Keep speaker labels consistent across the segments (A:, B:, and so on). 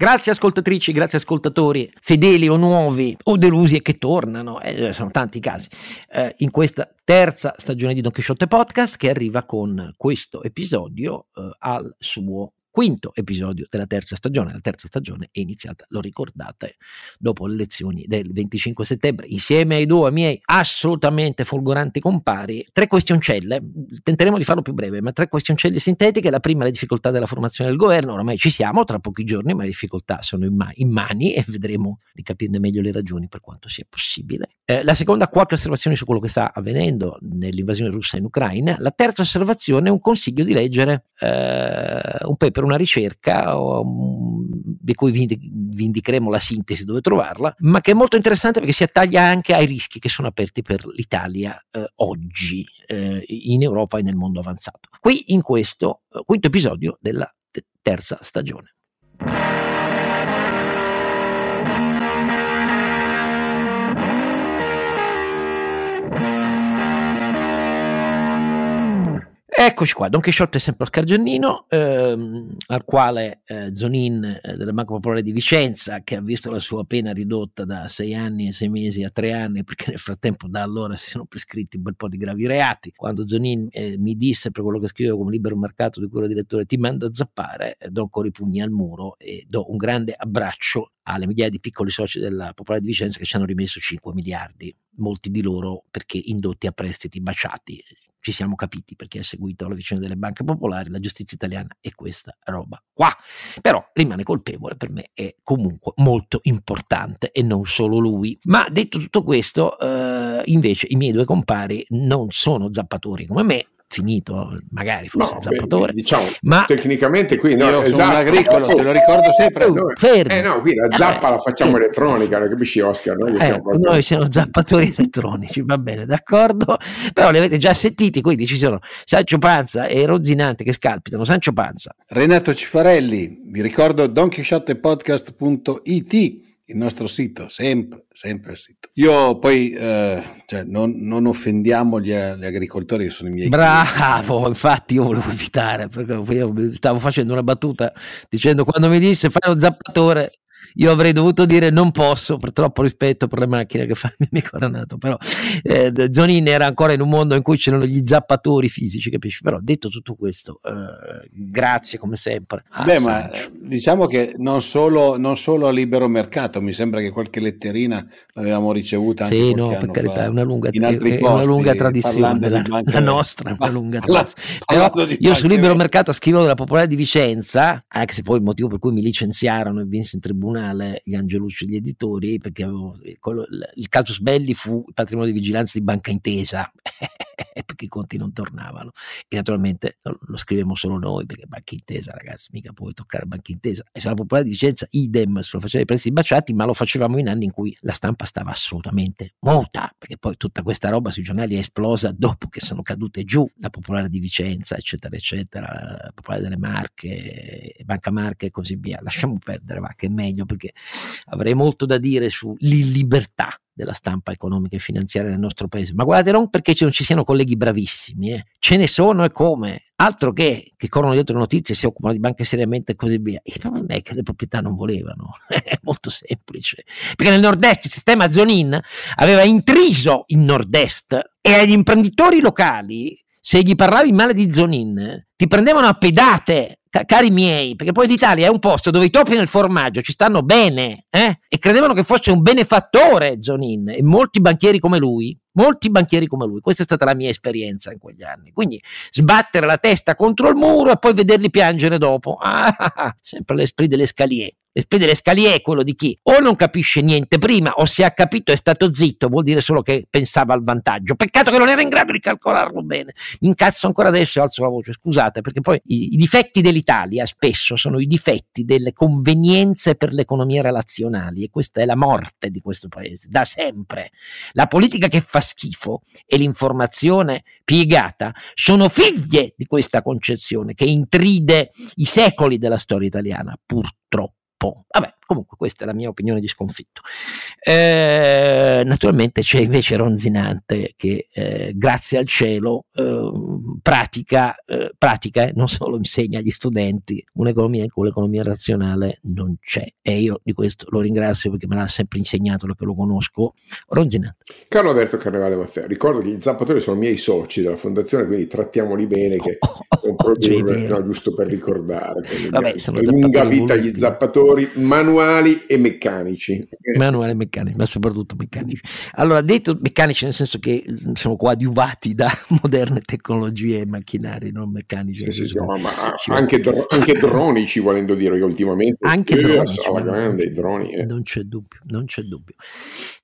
A: Grazie ascoltatrici, grazie ascoltatori, fedeli o nuovi o delusi e che tornano, eh, sono tanti casi, eh, in questa terza stagione di Don Quixote Podcast che arriva con questo episodio eh, al suo quinto episodio della terza stagione. La terza stagione è iniziata, lo ricordate, dopo le elezioni del 25 settembre, insieme ai due miei assolutamente folgoranti compari, tre questioncelle, tenteremo di farlo più breve, ma tre questioncelle sintetiche. La prima, le difficoltà della formazione del governo, oramai ci siamo, tra pochi giorni, ma le difficoltà sono in, ma- in mani e vedremo di capirne meglio le ragioni per quanto sia possibile. Eh, la seconda, qualche osservazione su quello che sta avvenendo nell'invasione russa in Ucraina. La terza osservazione è un consiglio di leggere eh, un paper, una ricerca di cui vi, indicheremo la sintesi dove trovarla, ma che è molto interessante perché si attaglia anche ai rischi che sono aperti per l'Italia eh, oggi eh, in Europa e nel mondo avanzato. Qui in questo eh, quinto episodio della terza stagione. Eccoci qua, Don Chisciotte è sempre Oscar Giannino, ehm, al quale eh, Zonin eh, della Banca Popolare di Vicenza, che ha visto la sua pena ridotta da sei anni e sei mesi a tre anni, perché nel frattempo da allora si sono prescritti un bel po' di gravi reati. Quando Zonin eh, mi disse per quello che scrivevo come libero mercato di cui ero direttore, ti mando a zappare, eh, do ancora i pugni al muro e do un grande abbraccio alle migliaia di piccoli soci della Popolare di Vicenza che ci hanno rimesso 5 miliardi, molti di loro perché indotti a prestiti baciati ci siamo capiti perché ha seguito la vicenda delle banche popolari, la giustizia italiana è questa roba qua. Però rimane colpevole, per me è comunque molto importante e non solo lui. Ma detto tutto questo, eh, invece i miei due compari non sono zappatori come me, finito, magari fosse no, zappatore.
B: Beh, diciamo, ma tecnicamente qui no,
C: io esatto, sono un agricolo, te lo ricordo sempre.
B: Noi, fermo. Eh no, qui la zappa eh, la facciamo fermo. elettronica, non capisci Oscar?
A: Noi, eh, siamo, noi siamo zappatori elettronici, va bene, d'accordo, però li avete già sentiti, quindi ci sono Sancio Panza e Rozzinante che scalpitano, Sancio Panza.
C: Renato Cifarelli, vi ricordo donkeyshotpodcast.it il nostro sito, sempre, sempre il sito. Io poi, eh, cioè, non, non, offendiamo gli, gli, agricoltori che sono i miei
A: Bravo, clienti. infatti io volevo evitare, perché io stavo facendo una battuta dicendo quando mi disse fai lo zappatore, io avrei dovuto dire non posso per troppo rispetto per le macchine che fa il mio amico Renato, però eh, Zonin era ancora in un mondo in cui c'erano gli zappatori fisici, capisci? Però detto tutto questo, eh, grazie come sempre.
C: Ah, Beh, ma diciamo che non solo, non solo, a libero mercato, mi sembra che qualche letterina l'avevamo ricevuta anche
A: Sì, no, per carità, è una lunga, è posti, una lunga tradizione, la, la, nostra è una lunga tradizione. Però io su libero mercato scrivo della Popolare di Vicenza, anche se poi il motivo per cui mi licenziarono e vinsi in tribunale giornale gli Angelucci gli editori perché avevo, quello, il casus belli fu il patrimonio di vigilanza di Banca Intesa perché i conti non tornavano. E naturalmente lo scrivemmo solo noi perché Banca Intesa ragazzi mica puoi toccare Banca Intesa. E sulla popolare di Vicenza idem se lo faceva i prezzi baciati ma lo facevamo in anni in cui la stampa stava assolutamente muta perché poi tutta questa roba sui giornali è esplosa dopo che sono cadute giù la popolare di Vicenza eccetera eccetera la popolare delle Marche Banca Marche e così via. Lasciamo perdere va che è meglio perché avrei molto da dire sull'illibertà della stampa economica e finanziaria del nostro paese. Ma guardate, non perché non ci siano colleghi bravissimi, eh. ce ne sono e come. Altro che, che corrono dietro le notizie, si occupano di banche seriamente e così via. Il problema è che le proprietà non volevano. è molto semplice. Perché nel nord-est il sistema Zonin aveva intriso il nord-est e agli imprenditori locali, se gli parlavi male di Zonin, ti prendevano a pedate cari miei, perché poi l'Italia è un posto dove i topi nel formaggio ci stanno bene, eh? E credevano che fosse un benefattore Zonin e molti banchieri come lui, molti banchieri come lui. Questa è stata la mia esperienza in quegli anni. Quindi sbattere la testa contro il muro e poi vederli piangere dopo. Ah, ah, ah, sempre l'esprit delle scalier. L'esprit delle scalier è quello di chi o non capisce niente prima o se ha capito è stato zitto, vuol dire solo che pensava al vantaggio. Peccato che non era in grado di calcolarlo bene. Mi incazzo ancora adesso e alzo la voce, scusate, perché poi i, i difetti dell'Italia spesso sono i difetti delle convenienze per le economie relazionali e questa è la morte di questo paese, da sempre. La politica che fa schifo e l'informazione piegata sono figlie di questa concezione che intride i secoli della storia italiana, purtroppo. Vabbè, comunque questa è la mia opinione di sconfitto. Eh, naturalmente c'è invece Ronzinante che eh, grazie al cielo eh, pratica pratica, eh, non solo insegna agli studenti un'economia con l'economia razionale non c'è e io di questo lo ringrazio perché me l'ha sempre insegnato perché lo conosco. Ronzinat.
B: Carlo Alberto Carnevale Maffeo, ricordo che gli zappatori sono miei soci della fondazione, quindi trattiamoli bene che oh, oh, oh, no, giusto per ricordare. Vabbè, lunga vita gli zappatori manuali e meccanici.
A: Manuali e meccanici, ma soprattutto meccanici. Allora, detto meccanici nel senso che sono coadiuvati da moderne tecnologie e macchinari non meccanici.
B: Sì, sì, ma, ma anche, dro- anche, dronici, volendo dire che ultimamente
A: anche eh, dronici,
B: alla grande, i droni.
A: Eh. Non c'è dubbio, non c'è dubbio.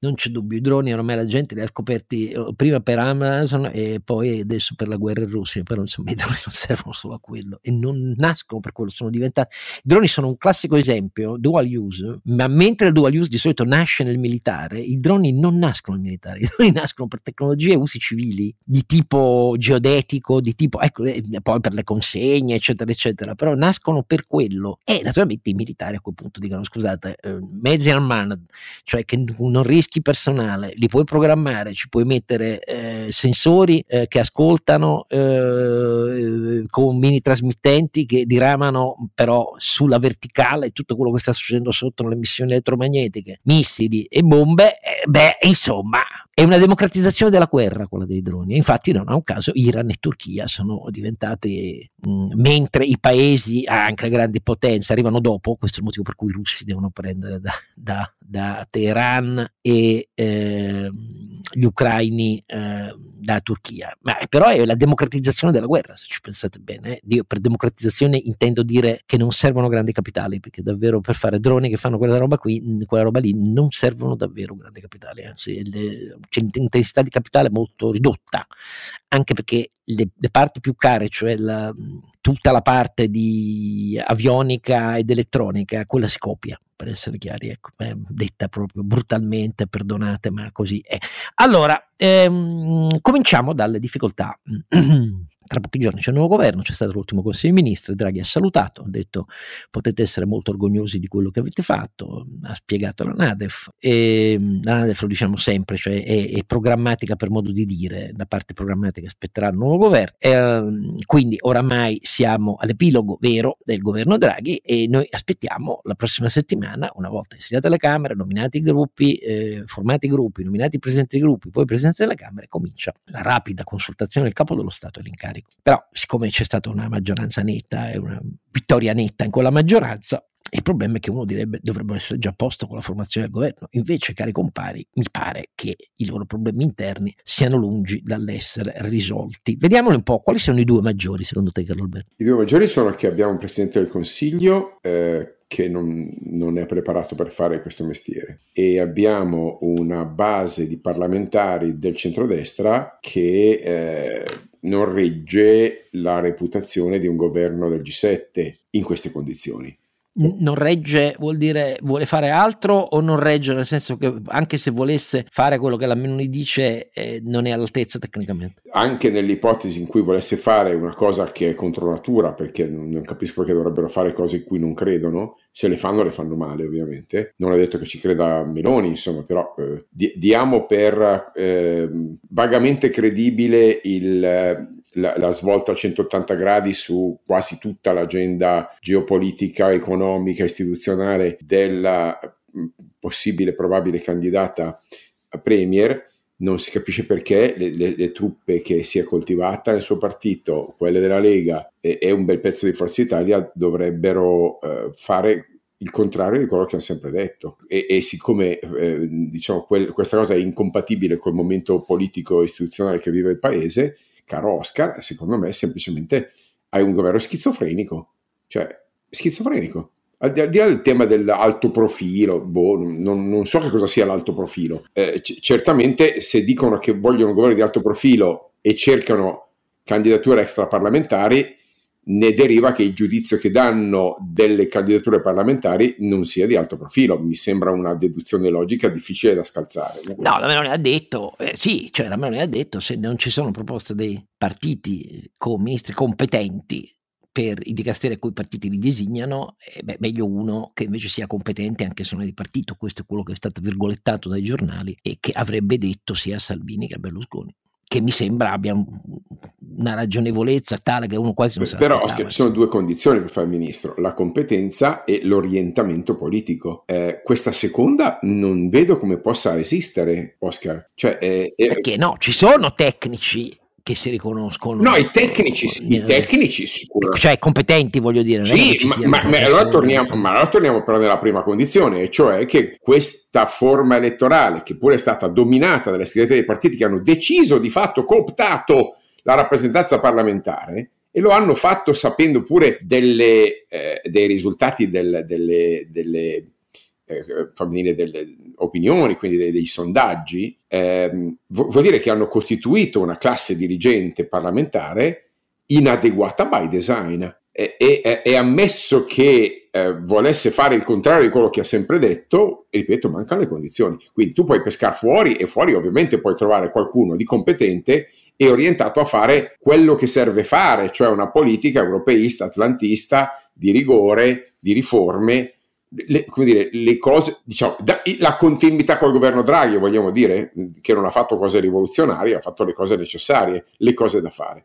A: Non c'è dubbio, i droni ormai la gente li ha scoperti eh, prima per Amazon e poi adesso per la guerra in Russia, però insomma i droni non servono solo a quello e non nascono per quello, sono diventati... I droni sono un classico esempio, dual use, ma mentre il dual use di solito nasce nel militare, i droni non nascono nel militare, i droni nascono per tecnologie e usi civili di tipo geodetico, di tipo, ecco, eh, poi per le consegne, eccetera, eccetera, però nascono per quello. E naturalmente i militari a quel punto dicono scusate, eh, mezzi armad, cioè che non rischi personale, li puoi programmare, ci puoi mettere eh, sensori eh, che ascoltano eh, con mini trasmittenti che diramano però sulla verticale tutto quello che sta succedendo sotto le emissioni elettromagnetiche, missili e bombe, eh, beh, insomma, è una democratizzazione della guerra quella dei droni. Infatti, non a un caso, Iran e Turchia sono diventate, mh, mentre i paesi, anche le grandi potenze, arrivano dopo, questo è il motivo per cui i russi devono prendere da, da, da Teheran e eh, gli ucraini eh, da Turchia. Ma, però è la democratizzazione della guerra, se ci pensate bene. Eh. Io per democratizzazione intendo dire che non servono grandi capitali, perché davvero per fare droni che fanno quella roba qui, quella roba lì, non servono davvero grandi capitali, anzi le, c'è l'intensità di capitale molto ridotta, anche perché le, le parti più care, cioè la, tutta la parte di avionica ed elettronica, quella si copia, per essere chiari, ecco, eh, detta proprio brutalmente, perdonate, ma così è. Allora, ehm, cominciamo dalle difficoltà. Tra pochi giorni c'è un nuovo governo, c'è stato l'ultimo Consiglio dei Ministri, Draghi ha salutato, ha detto potete essere molto orgogliosi di quello che avete fatto, ha spiegato la Nadef, e la Nadef lo diciamo sempre, cioè è, è programmatica per modo di dire, la parte programmatica aspetterà il nuovo governo, e, quindi oramai siamo all'epilogo vero del governo Draghi e noi aspettiamo la prossima settimana, una volta insediate le Camere, nominati i gruppi, eh, formati i gruppi, nominati i presidenti dei gruppi, poi il Presidente delle Camere, comincia la rapida consultazione del Capo dello Stato e l'incarico carico. Però, siccome c'è stata una maggioranza netta e una vittoria netta in quella maggioranza, il problema è che uno direbbe dovrebbero essere già a posto con la formazione del governo. Invece, cari compari, mi pare che i loro problemi interni siano lungi dall'essere risolti. Vediamoli un po', quali sono i due maggiori secondo te, Carlo Alberto?
B: I due maggiori sono che abbiamo un Presidente del Consiglio eh, che non, non, è preparato per fare questo mestiere e abbiamo una base di parlamentari del centrodestra che eh, non regge la reputazione di un governo del G7 in queste condizioni
A: non regge vuol dire vuole fare altro o non regge nel senso che anche se volesse fare quello che la Meloni dice eh, non è all'altezza tecnicamente.
B: Anche nell'ipotesi in cui volesse fare una cosa che è contro natura perché non capisco perché dovrebbero fare cose in cui non credono se le fanno le fanno male ovviamente. Non è detto che ci creda Meloni insomma però eh, diamo per eh, vagamente credibile il la, la, svolta a 180 gradi su quasi tutta l'agenda geopolitica, economica, istituzionale della mm, possibile, probabile candidata a premier. Non si capisce perché le, le, le, truppe che si è coltivata nel suo partito, quelle della Lega e, e un bel pezzo di Forza Italia dovrebbero eh, fare il contrario di quello che hanno sempre detto. E, e siccome eh, diciamo, quel, questa cosa è incompatibile col momento politico e istituzionale che vive il paese, caro Oscar, secondo me semplicemente hai un governo schizofrenico, cioè schizofrenico. Al di, là del tema dell'alto profilo, boh, non, non, so che cosa sia l'alto profilo. Eh, c- certamente se dicono che vogliono un governo di alto profilo e cercano candidature extraparlamentari, ne deriva che il giudizio che danno delle candidature parlamentari non sia di alto profilo. Mi sembra una deduzione logica difficile da scalzare.
A: No, la Meloni ha detto, eh, sì, cioè la Meloni ha detto se non ci sono proposte dei partiti con ministri competenti per i dicasteri a cui i partiti li designano, eh, beh, meglio uno che invece sia competente anche se non è di partito. Questo è quello che è stato virgolettato dai giornali e che avrebbe detto sia Salvini che a Berlusconi che mi sembra abbia una ragionevolezza tale che uno quasi non sa.
B: Però Oscar, ci sono due condizioni per fare il ministro, la competenza e l'orientamento politico. Eh, questa seconda non vedo come possa esistere, Oscar. Cioè,
A: eh, Perché no, ci sono tecnici che si riconoscono.
B: No, i tecnici, i tecnici
A: sicuramente. Cioè competenti, voglio dire.
B: Sì, ma, ma, ma, allora torniamo, ma, allora torniamo, però nella prima condizione, cioè che questa forma elettorale, che pure è stata dominata dalle segreterie dei partiti che hanno deciso di fatto, cooptato la rappresentanza parlamentare, e lo hanno fatto sapendo pure delle, eh, dei risultati del, delle, delle eh, dire, delle opinioni, quindi dei, dei sondaggi, ehm, vuol dire che hanno costituito una classe dirigente parlamentare inadeguata by design. E, e, è ammesso che eh, volesse fare il contrario di quello che ha sempre detto, e ripeto, mancano le condizioni. Quindi tu puoi pescare fuori e fuori ovviamente puoi trovare qualcuno di competente e orientato a fare quello che serve fare, cioè una politica europeista, atlantista, di rigore, di riforme le, come dire, le cose, diciamo, da, la continuità col governo Draghi, vogliamo dire, che non ha fatto cose rivoluzionarie, ha fatto le cose necessarie, le cose da fare.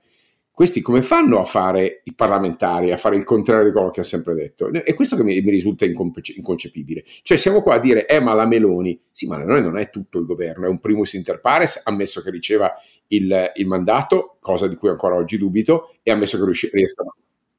B: Questi come fanno a fare i parlamentari, a fare il contrario di quello che ha sempre detto? È questo che mi, mi risulta inconce- inconcepibile. Cioè siamo qua a dire, eh ma la Meloni, sì ma la Meloni non è tutto il governo, è un primus inter pares, ammesso che riceva il, il mandato, cosa di cui ancora oggi dubito, e ammesso che riesca...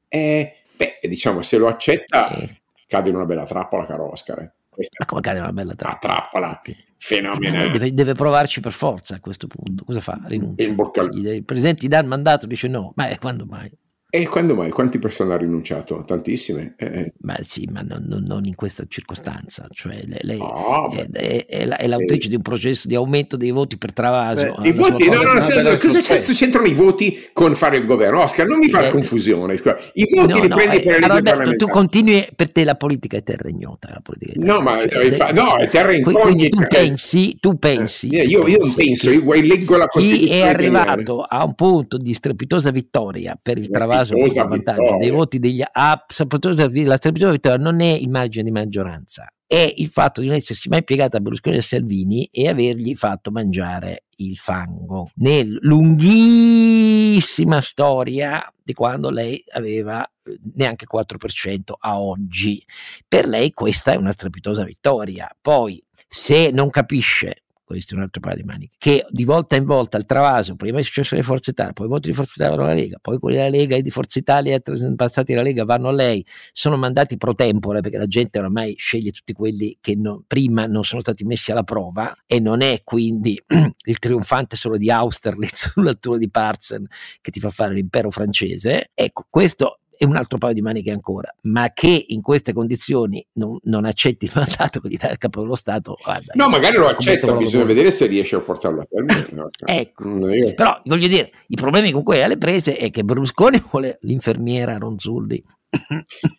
B: Eh, beh, diciamo, se lo accetta... Eh cade in una bella trappola, caro Oscar. Eh.
A: Questa Ma come cade in una bella trappola?
B: trappola fenomenale.
A: Deve, deve, provarci per forza a questo punto. Cosa fa? Rinuncia. Il presidente gli dà il mandato, dice no, ma quando mai?
B: E quando mai? Quante persone ha rinunciato? Tantissime.
A: Eh, eh. Ma sì, ma non, non, in questa circostanza. Cioè, lei, oh, è, è, è, è, l'autrice eh. di un processo di aumento dei voti per Travaso.
B: I voti, no, no, no, no cosa cazzo c'entrano i voti con fare il governo? Oscar, non mi fa eh, confusione. I voti no, li no, prendi eh, per
A: Alberto, tu continui, per te la politica è terra ignota. Politica
B: terra no, ma cioè, fa, no, è terra incognita.
A: Quindi tu pensi, tu pensi.
B: Eh, io, io non penso, io leggo la
A: Costituzione. Chi è arrivato a un punto di strepitosa vittoria per il Travaso vantaggio vantaggio dei voti degli ah, soprattutto la strepitosa vittoria non è il margine di maggioranza, è il fatto di non essersi mai piegato a Berlusconi e Salvini e avergli fatto mangiare il fango nel lunghissima storia di quando lei aveva eh, neanche 4% a oggi. Per lei questa è una strepitosa vittoria. Poi se non capisce questo è un altro paio di maniche, che di volta in volta il travaso, prima è successo le Forze Italia, poi i voti di Forza Italia vanno alla Lega, poi quelli della Lega e di Forza Italia passati alla Lega vanno a lei, sono mandati pro tempore perché la gente oramai sceglie tutti quelli che non, prima non sono stati messi alla prova e non è quindi il trionfante solo di Austerlitz sull'altura di Parzen che ti fa fare l'impero francese. Ecco, questo e un altro paio di maniche ancora, ma che in queste condizioni non, non accetti il mandato di dare il capo dello Stato. Guarda,
B: no, magari lo accetta, bisogna vedere se riesce a portarlo a termine. No,
A: ecco, io... però voglio dire, i problemi con cui alle prese è che Berlusconi vuole l'infermiera Ronzulli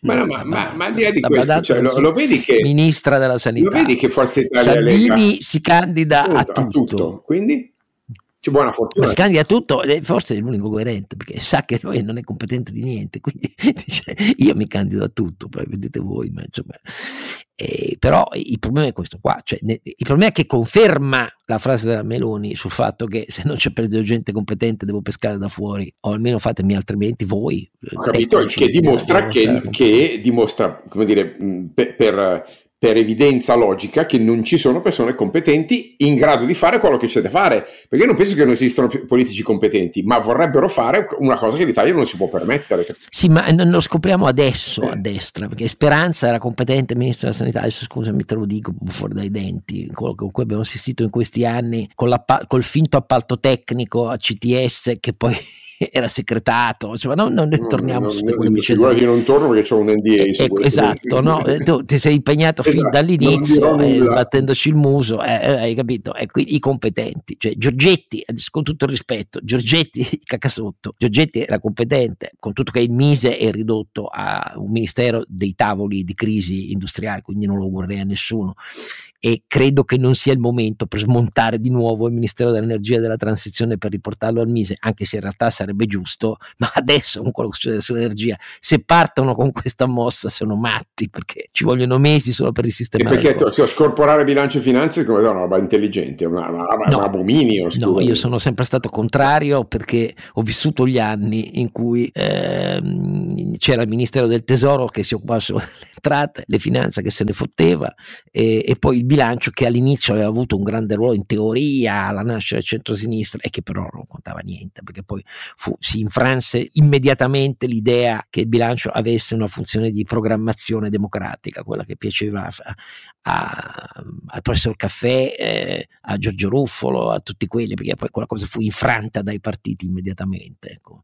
B: ma, no, ma, ma, ma, al di là di questo, cioè, lo, lo, vedi che
A: ministra della sanità,
B: lo vedi che Forza Italia
A: Salvini Lega, si candida a tutto. a tutto.
B: Quindi c'è buona fortuna.
A: Ma si candida tutto, forse è l'unico coerente perché sa che lui non è competente di niente, quindi dice io mi candido a tutto, poi vedete voi, ma insomma. Eh, però il problema è questo qua, cioè, ne, il problema è che conferma la frase della Meloni sul fatto che se non c'è perso gente competente devo pescare da fuori, o almeno fatemi altrimenti voi.
B: Ho capito, che dimostra, che, che dimostra, come dire, per, per per evidenza logica che non ci sono persone competenti in grado di fare quello che c'è da fare. Perché io non penso che non esistano politici competenti, ma vorrebbero fare una cosa che l'Italia non si può permettere.
A: Sì, ma non lo scopriamo adesso eh. a destra, perché Speranza era competente ministro della sanità, adesso scusami te lo dico fuori dai denti, quello con cui abbiamo assistito in questi anni, con col finto appalto tecnico a CTS che poi era segretato, insomma, non, non torniamo su quelle vicende.
B: Io non torno perché ho un NDA. Eh,
A: ecco, esatto, no? Eh, tu ti sei impegnato esatto, fin dall'inizio, eh, sbattendoci il muso, eh, eh, hai capito? E qui i competenti, cioè Giorgetti, con tutto il rispetto, Giorgetti cacasotto, Giorgetti era competente, con tutto che il Mise è ridotto a un ministero dei tavoli di crisi industriale, quindi non lo vorrei a nessuno e credo che non sia il momento per smontare di nuovo il Ministero dell'Energia e della Transizione per riportarlo al Mise, anche se in realtà sarebbe giusto, ma adesso con quello che succede sull'energia, se partono con questa mossa sono matti perché ci vogliono mesi solo per risistemare.
B: E perché cioè, scorporare bilancio e finanze come una roba intelligente, una, una, no, un abominio.
A: No, io sono sempre stato contrario perché ho vissuto gli anni in cui ehm, c'era il Ministero del Tesoro che si occupava delle entrate, le finanze che se ne fotteva e, e, poi il bilancio che all'inizio aveva avuto un grande ruolo in teoria alla nascita del centro-sinistra e che però non contava niente perché poi fu, si infranse immediatamente l'idea che il bilancio avesse una funzione di programmazione democratica, quella che piaceva a, a, al professor Caffè, eh, a Giorgio Ruffolo, a tutti quelli, perché poi quella cosa fu infranta dai partiti immediatamente, ecco.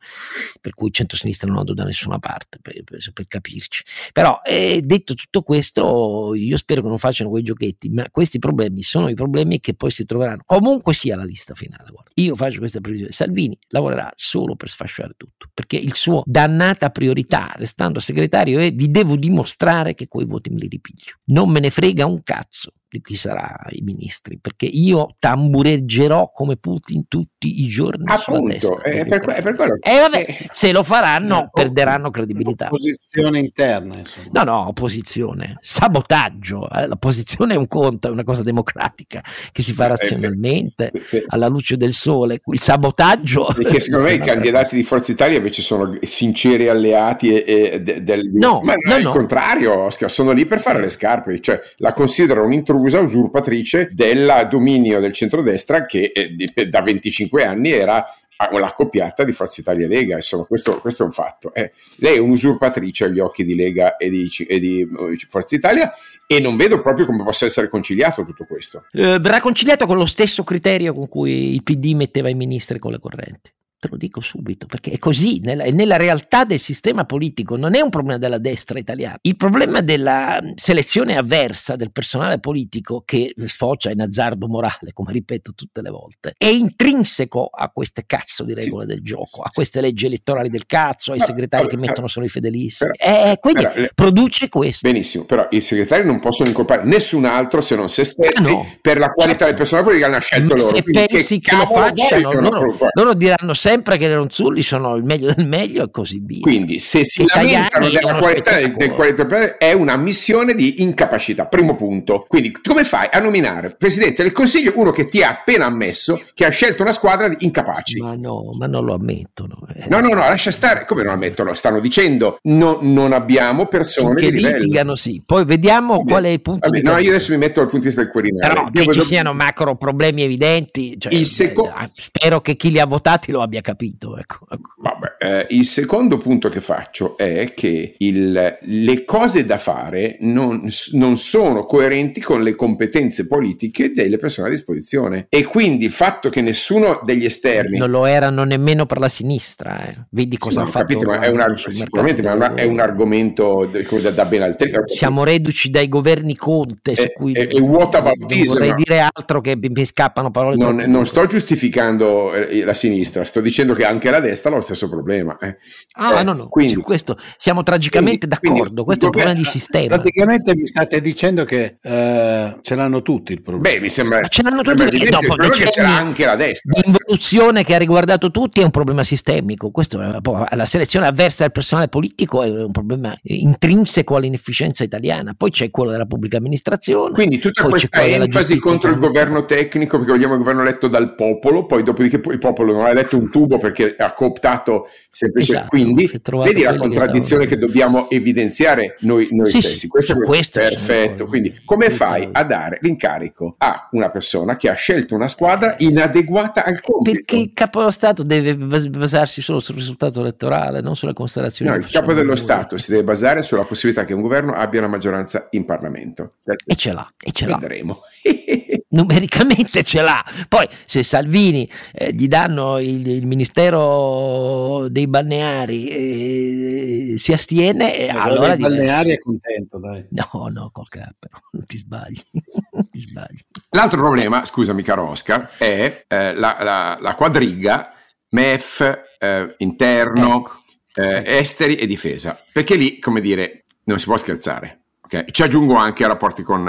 A: per cui il centro-sinistra non andò da nessuna parte, per, per, per capirci. Però eh, detto tutto questo, io spero che non facciano quei giochetti, ma questi problemi sono i problemi che poi si troveranno, comunque sia la lista finale. Guarda. Io faccio questa previsione, Salvini lavorerà solo per sfasciare tutto, perché il suo dannata priorità, restando segretario, è vi devo dimostrare che quei voti me li ripiglio. Non me ne frega un cazzo di chi sarà i ministri, perché io tambureggerò come Putin tutti i giorni.
B: Appunto, è per, è per quello.
A: E eh, vabbè, eh, se lo faranno eh, perderanno credibilità.
C: Opposizione interna, insomma.
A: No, no, opposizione, sabotaggio. Eh, la posizione è un conto, è una cosa democratica che si fa eh, razionalmente, alla luce del sole. Il sabotaggio...
B: Perché secondo me i candidati di Forza Italia invece sono sinceri alleati e, e de, del...
A: No,
B: ma
A: no,
B: no,
A: no.
B: il contrario, Oscar, sono lì per fare le scarpe, cioè la considero un'intrusione intrusa usurpatrice del dominio del centrodestra che eh, da 25 anni era l'accoppiata di Forza Italia Lega, insomma questo, questo è un fatto. Eh, lei è un'usurpatrice agli occhi di Lega e di, e di, eh, Forza Italia e non vedo proprio come possa essere conciliato tutto questo.
A: Eh, verrà conciliato con lo stesso criterio con cui il PD metteva i ministri con le correnti. Te lo dico subito, perché è così, nella, nella, realtà del sistema politico non è un problema della destra italiana. Il problema della selezione avversa del personale politico che sfocia in azzardo morale, come ripeto tutte le volte, è intrinseco a queste cazzo di regole sì. del gioco, a queste leggi elettorali del cazzo, ai segretari però, che mettono solo i fedelissimi. Però, eh, quindi però, produce questo.
B: Benissimo, però i segretari non possono incolpare nessun altro se non se stessi no. per la qualità del personale politico che hanno scelto
A: Ma
B: loro.
A: Se pensi che, che lo facciano, loro, loro diranno sempre sempre che le Ronzulli sono il meglio del meglio e così via.
B: Quindi se si lamentano della qualità del, qualità è una missione di incapacità, primo punto. Quindi come fai a nominare Presidente del Consiglio uno che ti ha appena ammesso che ha scelto una squadra di incapaci?
A: Ma no, ma non lo ammettono.
B: Eh. No, no, no, lascia stare. Come non ammettono? Stanno dicendo no, non abbiamo persone
A: che
B: di livello. litigano,
A: sì. Poi vediamo vabbè, qual è il punto
B: vabbè,
A: di
B: No, io adesso mi metto dal punto di vista del Quirinale.
A: Però che ci siano macro problemi evidenti, cioè, il seco- eh, spero che chi li ha votati lo abbia capito. Ecco.
B: Vabbè, eh, il secondo punto che faccio è che il, le cose da fare non, non, sono coerenti con le competenze politiche delle persone a disposizione e quindi il fatto che nessuno degli esterni
A: non lo erano nemmeno per la sinistra eh. vedi cosa ha fatto
B: capito, è un, sicuramente ma è un argomento da, da ben altri
A: siamo reduci dai governi Conte
B: su cui e, e what about
A: non vorrei dire altro che mi scappano parole
B: non, non sto giustificando eh, la sinistra sto dicendo che anche la destra ha lo stesso problema. Eh.
A: Ah, eh, no, no, quindi, su questo siamo tragicamente quindi, d'accordo. Quindi, questo è un problema di sistema.
C: Praticamente mi state dicendo che uh, ce l'hanno tutti il problema.
B: Beh, mi sembra.
A: Ma ce l'hanno tutti perché dopo
B: che c'è anche la destra.
A: L'involuzione che ha riguardato tutti è un problema sistemico. Questo, la selezione avversa del personale politico è un problema intrinseco all'inefficienza italiana. Poi c'è quello della pubblica amministrazione.
B: Quindi tutta questa enfasi contro il governo tecnico, perché vogliamo il governo eletto dal popolo, poi dopodiché poi il popolo non ha eletto un tubo perché ha cooptato semplicemente. Esatto, Quindi vedi la contraddizione che, che, dobbiamo evidenziare noi, noi sì, stessi. Questo, è questo perfetto. Quindi come fai a dare l'incarico a una persona che ha scelto una squadra inadeguata al compito?
A: Perché il capo dello Stato deve basarsi solo sul risultato elettorale, non sulle constellazioni.
B: No, il capo dello Stato si deve basare sulla possibilità che un governo abbia una maggioranza in Parlamento.
A: E ce l'ha, e ce l'ha.
B: Vedremo.
A: numericamente ce l'ha. Poi se Salvini eh, gli danno il, il, Ministero dei balneari e eh, si astiene, eh, allora...
C: Dei balneari è contento, dai.
A: No, no, col capo, non ti sbagli. ti sbagli.
B: L'altro problema, scusami caro Oscar, è eh, la, la, la, quadriga MEF, eh, interno, ecco. ecco. esteri e difesa. Perché lì, come dire, non si può scherzare. Okay? Ci aggiungo anche a rapporti con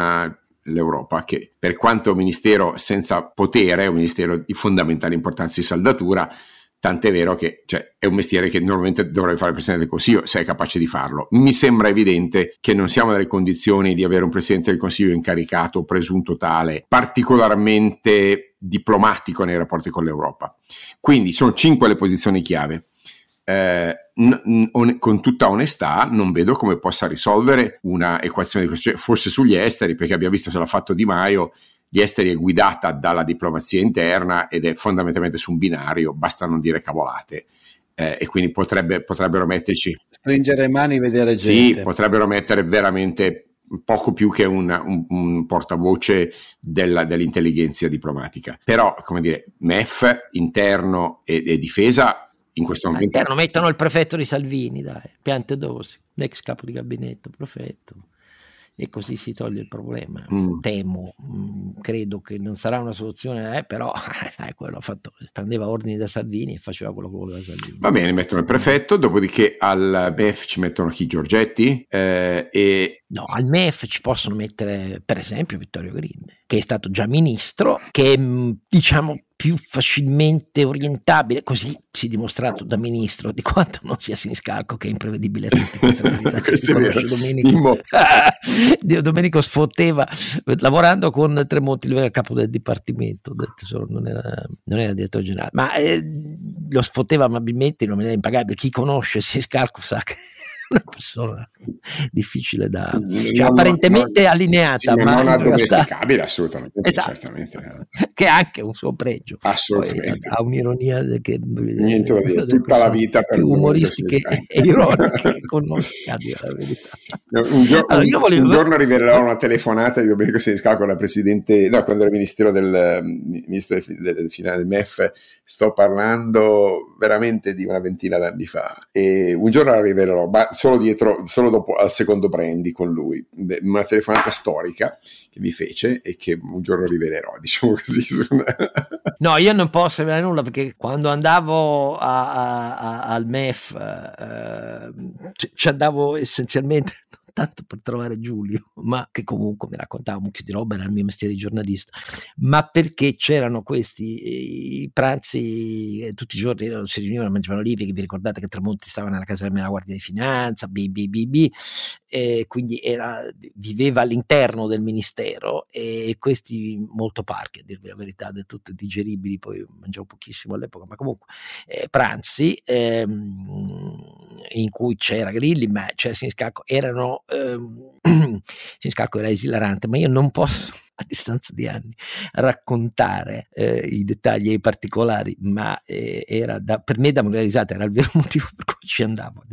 B: l'Europa, che per quanto ministero senza potere, è un ministero di fondamentale importanza di saldatura, Tant'è vero che cioè, è un mestiere che normalmente dovrebbe fare il Presidente del Consiglio se è capace di farlo. Mi sembra evidente che non siamo nelle condizioni di avere un Presidente del Consiglio incaricato, presunto tale, particolarmente diplomatico nei rapporti con l'Europa. Quindi sono cinque le posizioni chiave. Eh, n- n- con tutta onestà non vedo come possa risolvere una equazione di questo, forse sugli esteri, perché abbiamo visto se l'ha fatto Di Maio, gli esteri è guidata dalla diplomazia interna ed è fondamentalmente su un binario, basta non dire cavolate. Eh, e quindi potrebbe, potrebbero metterci...
C: Stringere mani, vedere gente.
B: Sì, potrebbero mettere veramente poco più che un, un, un portavoce della, dell'intelligenza diplomatica. Però, come dire, MEF, interno e, e difesa in questo momento...
A: Interno mettono il prefetto di Salvini, dai, piante dosi, l'ex capo di gabinetto, prefetto e così si toglie il problema. Mm. Temo, mm, credo che non sarà una soluzione, eh, però eh, quello fatto, prendeva ordini da Salvini e faceva quello che voleva Salvini.
B: Va bene, mettono il prefetto, dopodiché al MEF ci mettono chi Giorgetti eh, e...
A: No, al MEF ci possono mettere per esempio Vittorio Grilli, che è stato già ministro, che mm, diciamo più facilmente orientabile, così si è dimostrato da ministro di quanto non sia Siniscalco che è imprevedibile a tutti.
B: Questo è vero. Domenico.
A: Domenico sfotteva lavorando con Tremonti, lui era il capo del dipartimento del tesoro, non era, non era direttore generale, ma eh, lo sfotteva amabilmente in maniera impagabile. Chi conosce Siniscalco sa che una persona difficile da cioè, non, apparentemente non, allineata,
B: sì,
A: ma
B: non addomesticabile assolutamente,
A: esatto. certamente. che ha anche un suo pregio.
B: Assolutamente.
A: Poi, ha un'ironia che
B: niente da dire, tutta la vita
A: per più umoristiche e ironiche che conosco, la
B: verità. Un, gio- allora, un, volevo... un, giorno rivelerò una telefonata di Domenico Seniscalco con la presidente, no, quando era ministro del ministro del, del, finale del MEF, sto parlando veramente di una ventina d'anni fa e un giorno la rivelerò, ma solo dietro, solo dopo al secondo brandy con lui, una telefonata storica che mi fece e che un giorno rivelerò, diciamo così.
A: no, io non posso rivelare nulla perché quando andavo a, a, a, al MEF eh, ci andavo essenzialmente tanto per trovare Giulio, ma che comunque mi raccontava un mucchio di roba, era il mio mestiere di giornalista, ma perché c'erano questi eh, pranzi eh, tutti i giorni, si riunivano, mangiavano lì, perché vi ricordate che Tramonti stava nella casa della Guardia di Finanza, BBBB, e quindi era, viveva all'interno del ministero e questi molto parchi, a dirvi la verità, del tutto digeribili, poi mangiavo pochissimo all'epoca, ma comunque eh, pranzi ehm, in cui c'era Grilli, ma c'era Siniscalco, erano ehm, Siniscalco era esilarante, ma io non posso a distanza di anni raccontare eh, i dettagli e i particolari, ma eh, era da, per me da risata, era il vero motivo per cui ci andavo.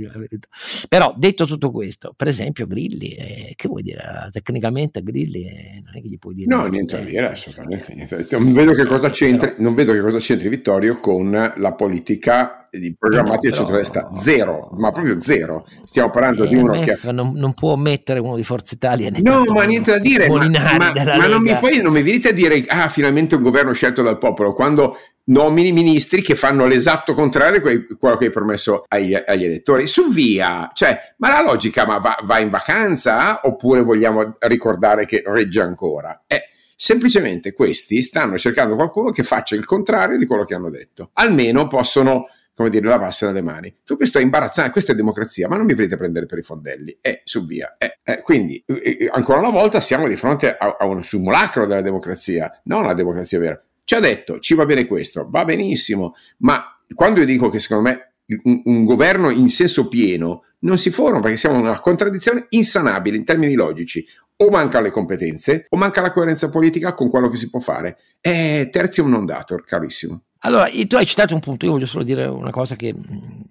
A: Però detto tutto questo, per esempio Grilli, eh, che vuoi dire? Tecnicamente Grilli eh, non è che gli puoi dire...
B: No, niente da dire, assolutamente niente. Non vedo che cosa c'entri, non vedo che cosa c'entri Vittorio con la politica programmati del centrodestra, zero, ma proprio zero. Stiamo parlando di uno che...
A: Non, non, può mettere uno di Forza Italia.
B: No, ma niente da dire. Ma, ma, ma non, mi, poi non mi venite a dire, ah, finalmente un governo scelto dal popolo, quando nomini ministri che fanno l'esatto contrario di quello che hai promesso agli, agli, elettori. Su via, cioè, ma la logica ma va, va, in vacanza oppure vogliamo ricordare che regge ancora? Eh, semplicemente questi stanno cercando qualcuno che faccia il contrario di quello che hanno detto. Almeno possono come dire, lavasse dalle mani. Tutto questo è imbarazzante, questa è democrazia, ma non mi volete prendere per i fondelli. E eh, su via. Eh, eh, quindi, eh, eh, ancora una volta, siamo di fronte a, a un simulacro della democrazia, non una democrazia vera. Ci ha detto, ci va bene questo, va benissimo, ma quando io dico che secondo me un, un governo in senso pieno non si forma perché siamo in una contraddizione insanabile in termini logici. O mancano le competenze o manca la coerenza politica con quello che si può fare. È terzium non dator, carissimo.
A: Allora, tu hai citato un punto, io voglio solo dire una cosa che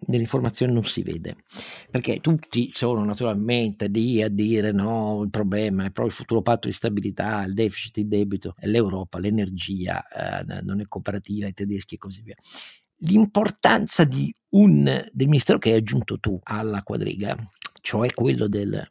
A: nell'informazione non si vede, perché tutti sono naturalmente lì a dire no, il problema è proprio il futuro patto di stabilità, il deficit, il debito, l'Europa, l'energia, eh, non è cooperativa, i tedeschi e così via. L'importanza un, del ministero che hai aggiunto tu alla quadriga, cioè quello del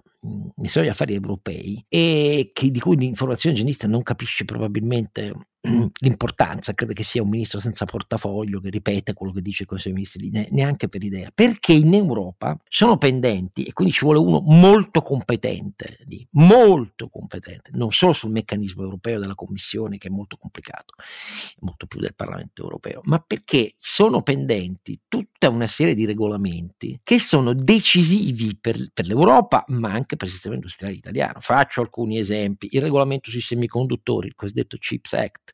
A: Ministero degli Affari Europei, e che, di cui l'informazione genista non capisce probabilmente l'importanza, credo che sia un ministro senza portafoglio che ripete quello che dice il Consiglio dei Ministri, neanche per idea, perché in Europa sono pendenti e quindi ci vuole uno molto competente, molto competente, non solo sul meccanismo europeo della Commissione che è molto complicato, molto più del Parlamento europeo, ma perché sono pendenti tutta una serie di regolamenti che sono decisivi per, per l'Europa, ma anche per il sistema industriale italiano. Faccio alcuni esempi, il regolamento sui semiconduttori, il cosiddetto CHIPS Act,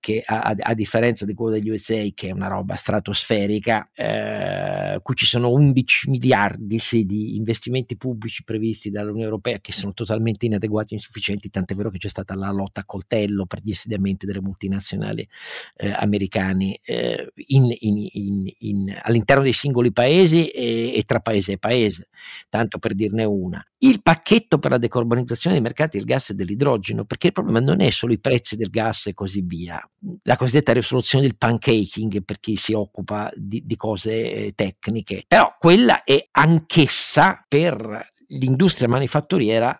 A: che a, a, differenza di quello degli USA, che è una roba stratosferica, eh, cui ci sono 11 miliardi sì, di investimenti pubblici previsti dall'Unione Europea che sono totalmente inadeguati e insufficienti, tant'è vero che c'è stata la lotta a coltello per gli insediamenti delle multinazionali eh, americane eh, in, in, in, all'interno dei singoli paesi e, e tra paese e paese, tanto per dirne una. Il pacchetto per la decarbonizzazione dei mercati del gas e dell'idrogeno, perché il problema non è solo i prezzi del gas e così via, la cosiddetta risoluzione del pancaking per chi si occupa di, di cose eh, tecniche, però quella è anch'essa per l'industria manifatturiera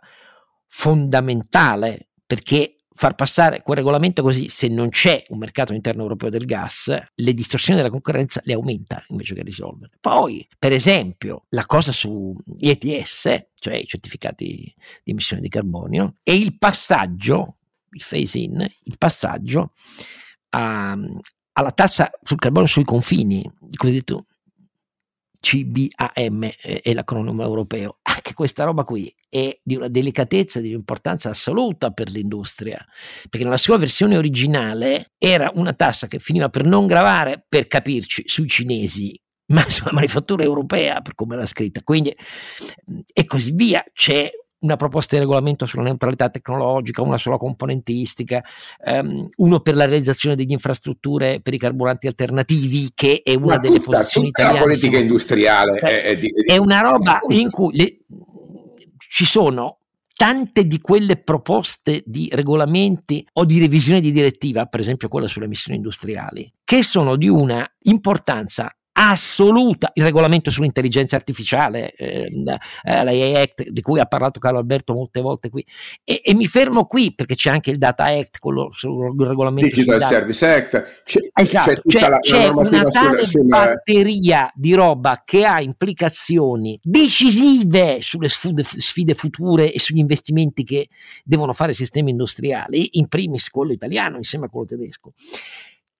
A: fondamentale perché far passare quel regolamento così, se non c'è un mercato interno europeo del gas, le distorsioni della concorrenza le aumenta invece che risolvere. Poi, per esempio, la cosa sugli ETS, cioè i certificati di emissione di carbonio, e il passaggio, il phase in, il passaggio a, alla tassa sul carbonio sui confini, il cosiddetto CBAM è l'acronimo europeo. Anche questa roba qui è di una delicatezza, di un'importanza assoluta per l'industria, perché nella sua versione originale era una tassa che finiva per non gravare, per capirci, sui cinesi, ma sulla manifattura europea, per come era scritta. Quindi, e così via. C'è una proposta di regolamento sulla neutralità tecnologica, una sulla componentistica, um, uno per la realizzazione degli infrastrutture per i carburanti alternativi, che è una Ma delle tutta, posizioni tutta italiane.
B: La politica industriale
A: cioè, è, è, di, è, una roba in cui le, ci sono tante di quelle proposte di regolamenti o di revisione di direttiva, per esempio quella sulle emissioni industriali, che sono di una importanza assoluta il regolamento sull'intelligenza artificiale, eh, eh, l'AI Act di cui ha parlato Carlo Alberto molte volte qui e, e, mi fermo qui perché c'è anche il Data Act, quello sul regolamento
B: Digital Service Act,
A: c'è, esatto, c'è, c'è, la, c'è la una tale sulle, batteria di roba che ha implicazioni decisive sulle sfide, sfide future e sugli investimenti che devono fare i sistemi industriali, in primis quello italiano insieme a quello tedesco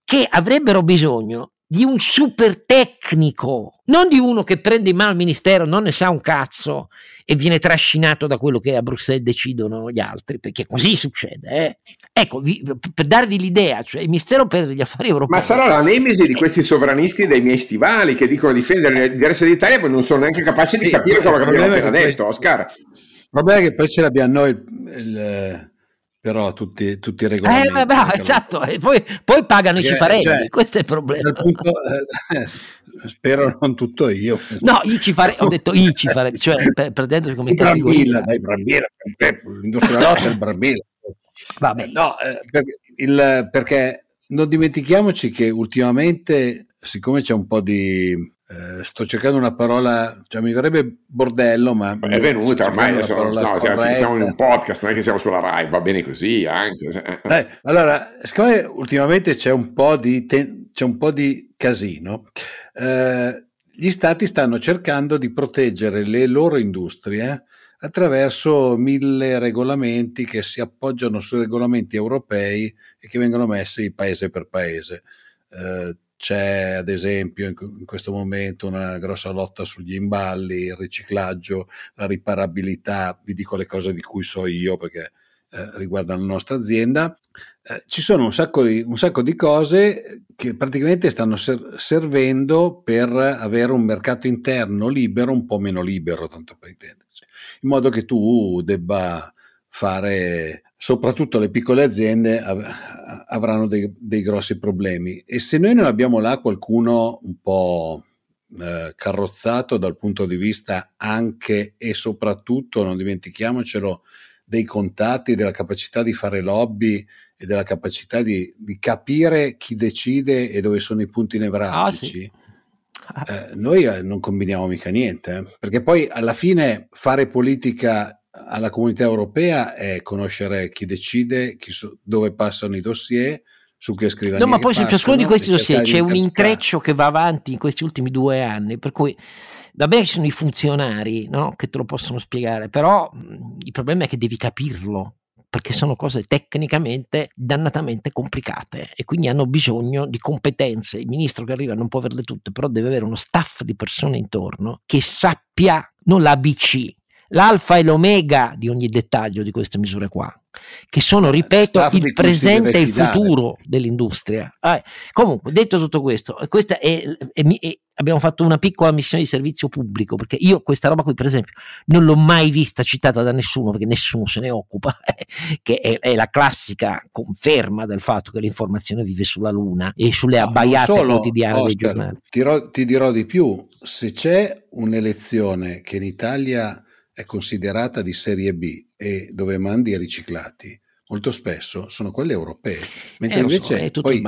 A: che avrebbero bisogno di un super tecnico, non di uno che prende in mano il ministero, non ne sa un cazzo e viene trascinato da quello che a Bruxelles decidono gli altri, perché così succede. Eh? Ecco, vi, per darvi l'idea, cioè il Ministero per gli Affari Europei.
B: Ma sarà la nemesi di questi sovranisti dei miei stivali che dicono difendere l'interesse d'Italia e poi non sono neanche capaci di sì, capire quello che abbiamo appena detto, Oscar.
C: Il problema è che poi ce l'abbiamo noi il, il però tutti, tutti i regolamenti.
A: Eh, vabbè, esatto, e poi, poi pagano Perché, i cifarelli, cioè, questo è il problema.
C: Punto, eh, spero non tutto io.
A: No, i cifarelli, ho detto i cifarelli, cioè prendendosi come
C: Brambilla, dai, Brambilla, l'industria lotta è il Brambilla.
A: Vabbè.
C: No, eh, perché, il, perché non dimentichiamoci che ultimamente, siccome c'è un po' di eh, sto cercando una parola, cioè mi verrebbe bordello, ma
B: è venuta ormai. Adesso, no, siamo, siamo, in un podcast, non è che siamo sulla Rai, va bene così anche.
C: Eh, allora, siccome ultimamente c'è un po' di, ten- c'è un po di casino, eh, gli stati stanno cercando di proteggere le loro industrie attraverso mille regolamenti che si appoggiano sui regolamenti europei e che vengono messi paese per paese. Eh, c'è ad esempio in, questo momento una grossa lotta sugli imballi, il riciclaggio, la riparabilità, vi dico le cose di cui so io perché eh, riguardano la nostra azienda. Eh, ci sono un sacco, di, un sacco, di, cose che praticamente stanno ser- servendo per avere un mercato interno libero, un po' meno libero, tanto per intenderci, in modo che tu debba fare soprattutto le piccole aziende av- avranno dei, dei, grossi problemi e se noi non abbiamo là qualcuno un po' eh, carrozzato dal punto di vista anche e soprattutto, non dimentichiamocelo, dei contatti, della capacità di fare lobby e della capacità di, di capire chi decide e dove sono i punti nevralgici. Ah, sì. eh, noi eh, non combiniamo mica niente, eh? perché poi alla fine fare politica alla comunità europea è conoscere chi decide, chi so, dove passano i dossier, su che scrivania.
A: No, ma poi su ciascuno di questi dossier c'è un intreccio che va avanti in questi ultimi due anni, per cui va bene ci sono i funzionari no, che te lo possono spiegare, però il problema è che devi capirlo perché sono cose tecnicamente dannatamente complicate e quindi hanno bisogno di competenze. Il ministro che arriva non può averle tutte, però deve avere uno staff di persone intorno che sappia non l'ABC, l'alfa e l'omega di ogni dettaglio di queste misure qua che sono, ripeto, il presente e il futuro dell'industria. Ah, comunque, detto tutto questo, questa è, è, è, abbiamo fatto una piccola missione di servizio pubblico, perché io questa roba qui, per esempio, non l'ho mai vista citata da nessuno, perché nessuno se ne occupa, che è, è, la classica conferma del fatto che l'informazione vive sulla Luna e sulle no, abbaiate solo, quotidiane Oscar, dei giornali.
C: Ti, ro- ti dirò di più, se c'è un'elezione che in Italia è considerata di serie B e dove mandi i riciclati molto spesso sono quelle europee, mentre eh, invece so, poi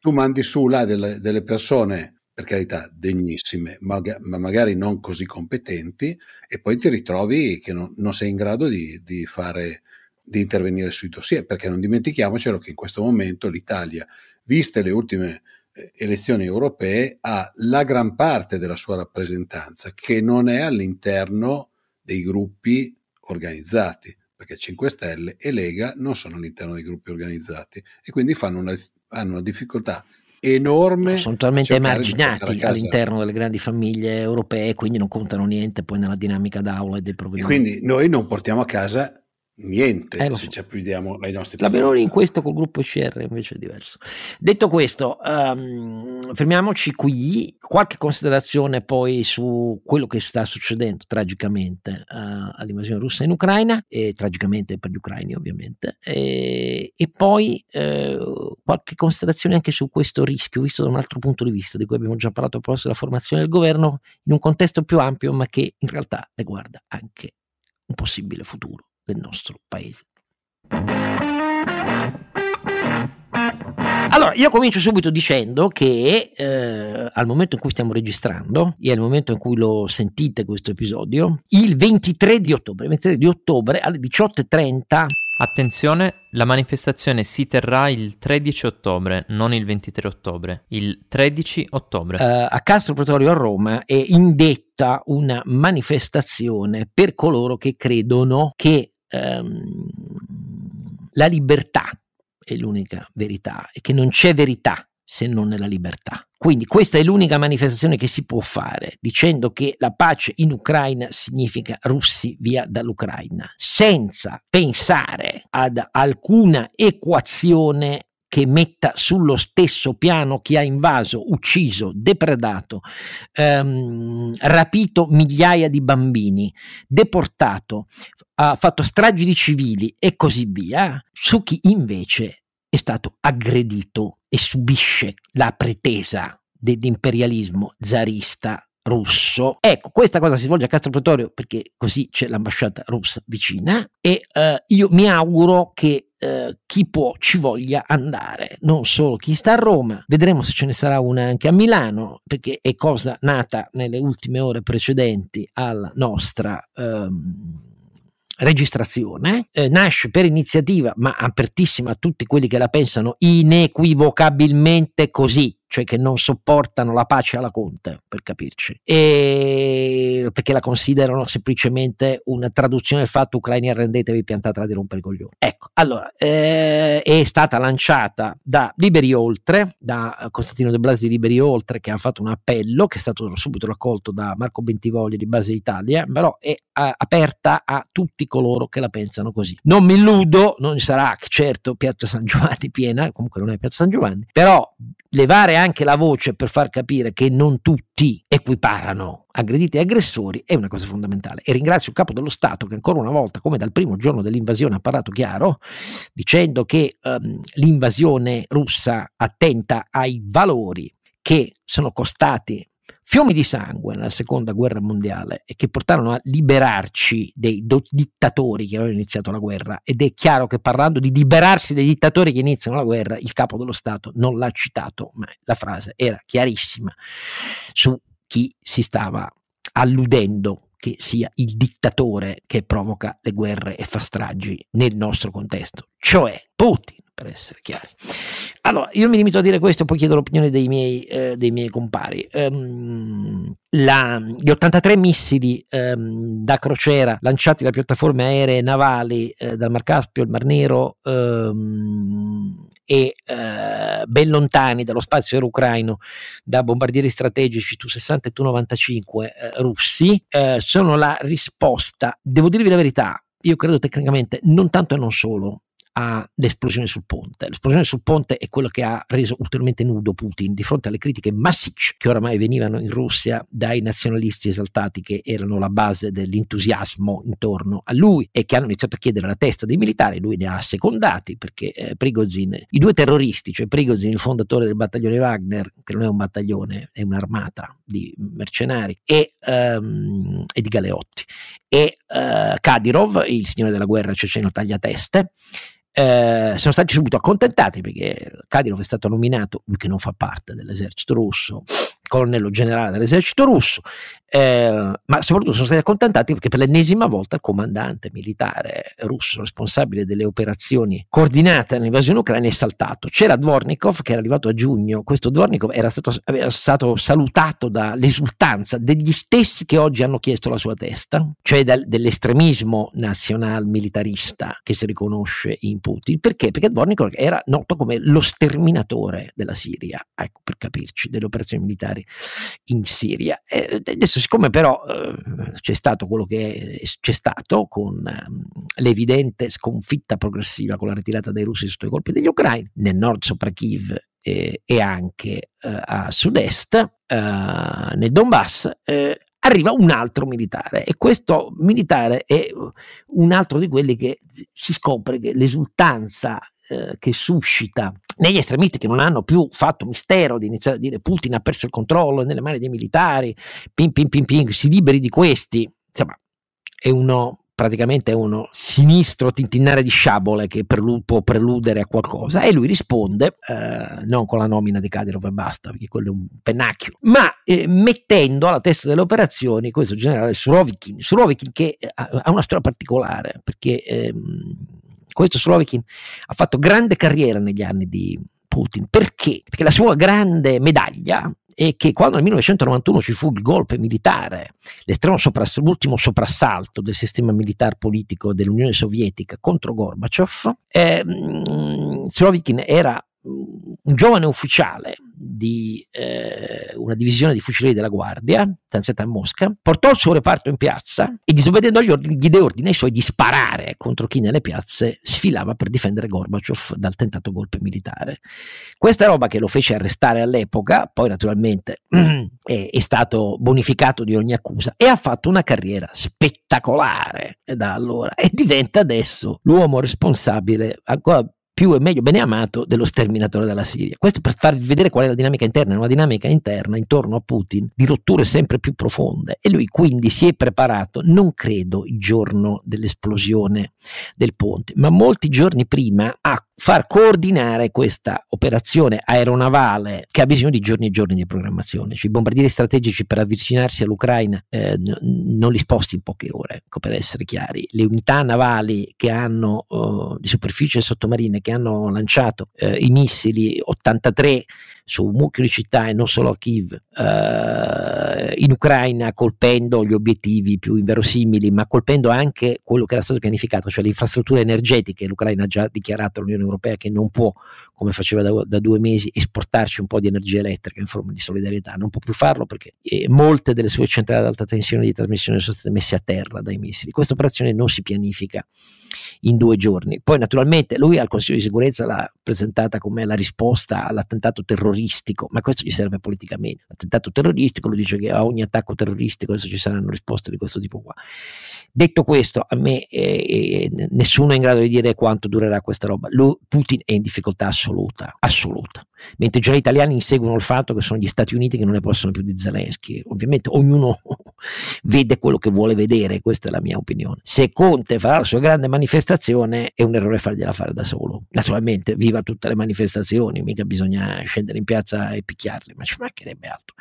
C: tu mandi su là delle, delle, persone, per carità, degnissime, ma, ma, magari non così competenti, e poi ti ritrovi che non, non sei in grado di, di, fare, di intervenire sui dossier, perché non dimentichiamocelo che in questo momento l'Italia, viste le ultime eh, elezioni europee, ha la gran parte della sua rappresentanza che non è all'interno dei gruppi organizzati, perché 5 Stelle e Lega non sono all'interno dei gruppi organizzati e quindi una, hanno una difficoltà enorme.
A: Sono totalmente emarginati all'interno delle grandi famiglie europee, quindi non contano niente poi nella dinamica d'aula e dei provvedimenti.
C: E quindi noi non portiamo a casa niente eh, se ci applichiamo ai nostri
A: La Meloni in questo col gruppo CR invece è diverso. Detto questo, um, fermiamoci qui. Qualche considerazione poi su quello che sta succedendo tragicamente uh, all'invasione russa in Ucraina, e tragicamente per gli ucraini ovviamente, e, e poi uh, qualche considerazione anche su questo rischio, visto da un altro punto di vista, di cui abbiamo già parlato a proposito della formazione del governo, in un contesto più ampio, ma che in realtà riguarda anche un possibile futuro del nostro paese. Allora, io comincio subito dicendo che eh, al momento in cui stiamo registrando e al momento in cui lo sentite questo episodio, il 23 di ottobre, 23 di ottobre alle 18.30
D: Attenzione, la manifestazione si terrà il 13 ottobre, non il 23 ottobre, il 13 ottobre.
A: Uh, a Castro Pretorio a Roma è indetta una manifestazione per coloro che credono che ehm, la libertà è l'unica verità e che non c'è verità se non nella libertà. Quindi questa è l'unica manifestazione che si può fare dicendo che la pace in Ucraina significa russi via dall'Ucraina, senza pensare ad alcuna equazione che metta sullo stesso piano chi ha invaso, ucciso, depredato, ehm, rapito migliaia di bambini, deportato, ha fatto stragi di civili e così via, su chi invece è stato aggredito e subisce la pretesa dell'imperialismo zarista russo. Ecco, questa cosa si svolge a Castro Pretorio perché così c'è l'ambasciata russa vicina e eh, io mi auguro che eh, chi può ci voglia andare, non solo chi sta a Roma, vedremo se ce ne sarà una anche a Milano perché è cosa nata nelle ultime ore precedenti alla nostra ehm, registrazione, eh, nasce per iniziativa, ma apertissima a tutti quelli che la pensano inequivocabilmente così, cioè che non sopportano la pace alla Conte, per capirci, e perché la considerano semplicemente una traduzione del fatto ucraini arrendetevi piantatela di rompere i coglioni. Ecco, allora, eh, è stata lanciata da Liberi Oltre, da Costantino De Blasi di Liberi Oltre, che ha fatto un appello, che è stato subito raccolto da Marco Bentivoglia di Base Italia, però è a, aperta a tutti coloro che la pensano così. Non mi illudo, non sarà certo Piazza San Giovanni piena, comunque non è Piazza San Giovanni, però levare anche la voce per far capire che non tutti equiparano aggrediti e aggressori è una cosa fondamentale. E ringrazio il capo dello Stato che ancora una volta, come dal primo giorno dell'invasione, ha parlato chiaro, dicendo che um, l'invasione russa attenta ai valori che sono costati fiumi di sangue nella seconda guerra mondiale e che portarono a liberarci dei do- dittatori che avevano iniziato la guerra ed è chiaro che parlando di liberarsi dei dittatori che iniziano la guerra il capo dello Stato non l'ha citato ma la frase era chiarissima su chi si stava alludendo che sia il dittatore che provoca le guerre e fa stragi nel nostro contesto, cioè Putin per essere chiari. Allora, io mi limito a dire questo, poi chiedo l'opinione dei miei, eh, dei miei compari. Um, la, gli 83 missili um, da crociera lanciati da piattaforme aeree navali eh, dal Mar Caspio, il Mar Nero um, e eh, ben lontani dallo spazio aereo ucraino da bombardieri strategici Tu-60 e Tu-95 eh, russi eh, sono la risposta, devo dirvi la verità, io credo tecnicamente non tanto e non solo all'esplosione sul ponte. L'esplosione sul ponte è quello che ha reso ulteriormente nudo Putin di fronte alle critiche massicce che oramai venivano in Russia dai nazionalisti esaltati che erano la base dell'entusiasmo intorno a lui e che hanno iniziato a chiedere la testa dei militari. Lui ne ha secondati perché eh, Prigozhin, i due terroristi, cioè Prigozhin, il fondatore del battaglione Wagner, che non è un battaglione, è un'armata di mercenari, e, um, e di galeotti, e uh, Kadyrov, il signore della guerra ceceno tagliateste, eh, sono stati subito accontentati perché Kadyrov è stato nominato, lui che non fa parte dell'esercito russo, colonnello generale dell'esercito russo, eh, ma soprattutto sono stati accontentati perché per l'ennesima volta il comandante militare russo responsabile delle operazioni coordinate nell'invasione ucraina è saltato. C'era Dvornikov che era arrivato a giugno, questo Dvornikov era stato, era stato salutato dall'esultanza degli stessi che oggi hanno chiesto la sua testa, cioè dal, dell'estremismo nazional militarista che si riconosce in Putin. Perché? Perché Dvornikov era noto come lo sterminatore della Siria, ecco per capirci, delle operazioni militari in Siria. E adesso, siccome però eh, c'è stato quello che c'è stato con eh, l'evidente sconfitta progressiva con la ritirata dei russi sotto i colpi degli ucraini, nel nord sopra Kiev e anche eh, a sud-est, eh, nel Donbass, arriva un altro militare e questo militare è un altro di quelli che si scopre che l'esultanza che suscita negli estremisti che non hanno più fatto mistero di iniziare a dire Putin ha perso il controllo nelle mani dei militari, ping ping ping ping, si liberi di questi, insomma è uno praticamente è uno sinistro tintinnare di sciabole che prelu- può preludere a qualcosa. E lui risponde eh, non con la nomina di Kadyrov e basta perché quello è un pennacchio ma eh, mettendo alla testa delle operazioni questo generale Surovikin Surovikin che eh, ha una storia particolare perché ehm, questo Surovikin ha fatto grande carriera negli anni di Putin. Perché? Perché la sua grande medaglia è che quando nel 1991 ci fu il golpe militare, soprass- l'ultimo soprassalto del sistema militare politico dell'Unione Sovietica contro Gorbaciov, eh, Surovikin era un giovane ufficiale di eh, una divisione di fucilieri della Guardia, stanziata a Mosca, portò il suo reparto in piazza e disobbedendo agli ordini diede ordine ai suoi di sparare contro chi nelle piazze sfilava per difendere Gorbaciov dal tentato golpe militare. Questa roba che lo fece arrestare all'epoca, poi naturalmente è, è stato bonificato di ogni accusa e ha fatto una carriera spettacolare da allora e diventa adesso l'uomo responsabile ancora più e meglio bene amato dello sterminatore della Siria. Questo per farvi vedere qual è la dinamica interna, una dinamica interna intorno a Putin di rotture sempre più profonde e lui quindi si è preparato, non credo il giorno dell'esplosione del ponte, ma molti giorni prima a far coordinare questa operazione aeronavale che ha bisogno di giorni e giorni di programmazione. Cioè, I bombardieri strategici per avvicinarsi all'Ucraina eh, n- non li sposti in poche ore, ecco, per essere chiari. Le unità navali che hanno uh, di superficie sottomarine che hanno lanciato uh, i missili 83 su un mucchio di città e non solo a Kiev uh, in Ucraina colpendo gli obiettivi più inverosimili ma colpendo anche quello che era stato pianificato cioè le infrastrutture energetiche l'Ucraina ha già dichiarato all'Unione Europea che non può come faceva da, da, due mesi esportarci un po' di energia elettrica in forma di solidarietà non può più farlo perché molte delle sue centrali ad alta tensione di trasmissione sono state messe a terra dai missili questa operazione non si pianifica in due giorni. Poi naturalmente lui al Consiglio di sicurezza l'ha presentata come la risposta all'attentato terroristico, ma questo gli serve politicamente. L'attentato terroristico lui dice che a ogni attacco terroristico adesso ci saranno risposte di questo tipo qua. Detto questo, a me eh, eh, nessuno è in grado di dire quanto durerà questa roba. Lui, Putin è in difficoltà assoluta assoluta, assoluta. Mentre già gli italiani inseguono il fatto che sono gli Stati Uniti che non ne possono più di Zelensky. Ovviamente ognuno vede quello che vuole vedere, questa è la mia opinione. Se Conte farà la sua grande manifestazione è un errore fargliela fare da solo. Naturalmente, viva tutte le manifestazioni, mica bisogna scendere in piazza e picchiarli, ma ci mancherebbe altro.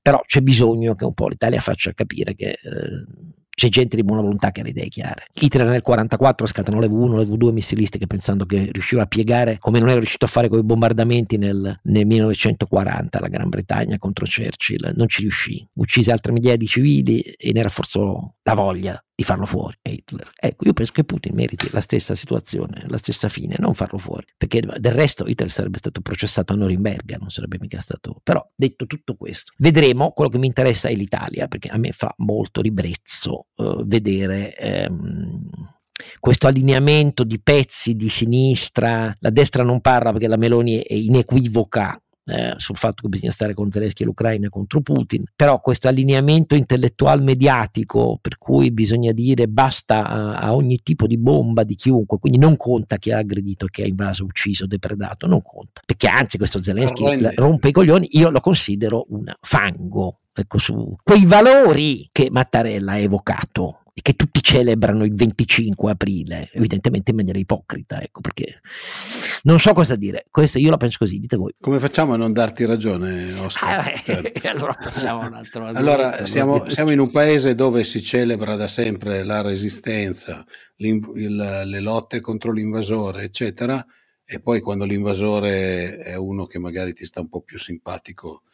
A: Però c'è bisogno che un po' l'Italia faccia capire che... Eh, c'è gente di buona volontà che ha le idee chiare. Hitler nel 1944 scatenò le V1, le V2 missilistiche pensando che riusciva a piegare come non era riuscito a fare con i bombardamenti nel, nel 1940 la Gran Bretagna contro Churchill. Non ci riuscì. Uccise altre migliaia di civili e ne rafforzò la voglia di farlo fuori. Hitler. Ecco, io penso che Putin meriti la stessa situazione, la stessa fine, non farlo fuori, perché del resto Hitler sarebbe stato processato a Norimberga, non sarebbe mica stato... Però, detto tutto questo, vedremo, quello che mi interessa è l'Italia, perché a me fa molto ribrezzo uh, vedere... Um, questo allineamento di pezzi di sinistra, la destra non parla perché la Meloni è inequivoca eh, sul fatto che bisogna stare con Zelensky e l'Ucraina contro Putin, però questo allineamento intellettual mediatico per cui bisogna dire basta a, a, ogni tipo di bomba di chiunque, quindi non conta chi ha aggredito, chi ha invaso, ucciso, depredato, non conta, perché anzi questo Zelensky rompe i coglioni, io lo considero un fango, ecco su quei valori che Mattarella ha evocato che tutti celebrano il 25 aprile, evidentemente in maniera ipocrita, ecco perché non so cosa dire. Questo io la penso così, dite voi.
C: Come facciamo a non darti ragione, Oscar?
A: Ah, eh, certo. allora passiamo un altro.
C: allora, siamo, siamo, in un paese dove si celebra da sempre la resistenza, il, le lotte contro l'invasore, eccetera, e poi quando l'invasore è uno che magari ti sta un po' più simpatico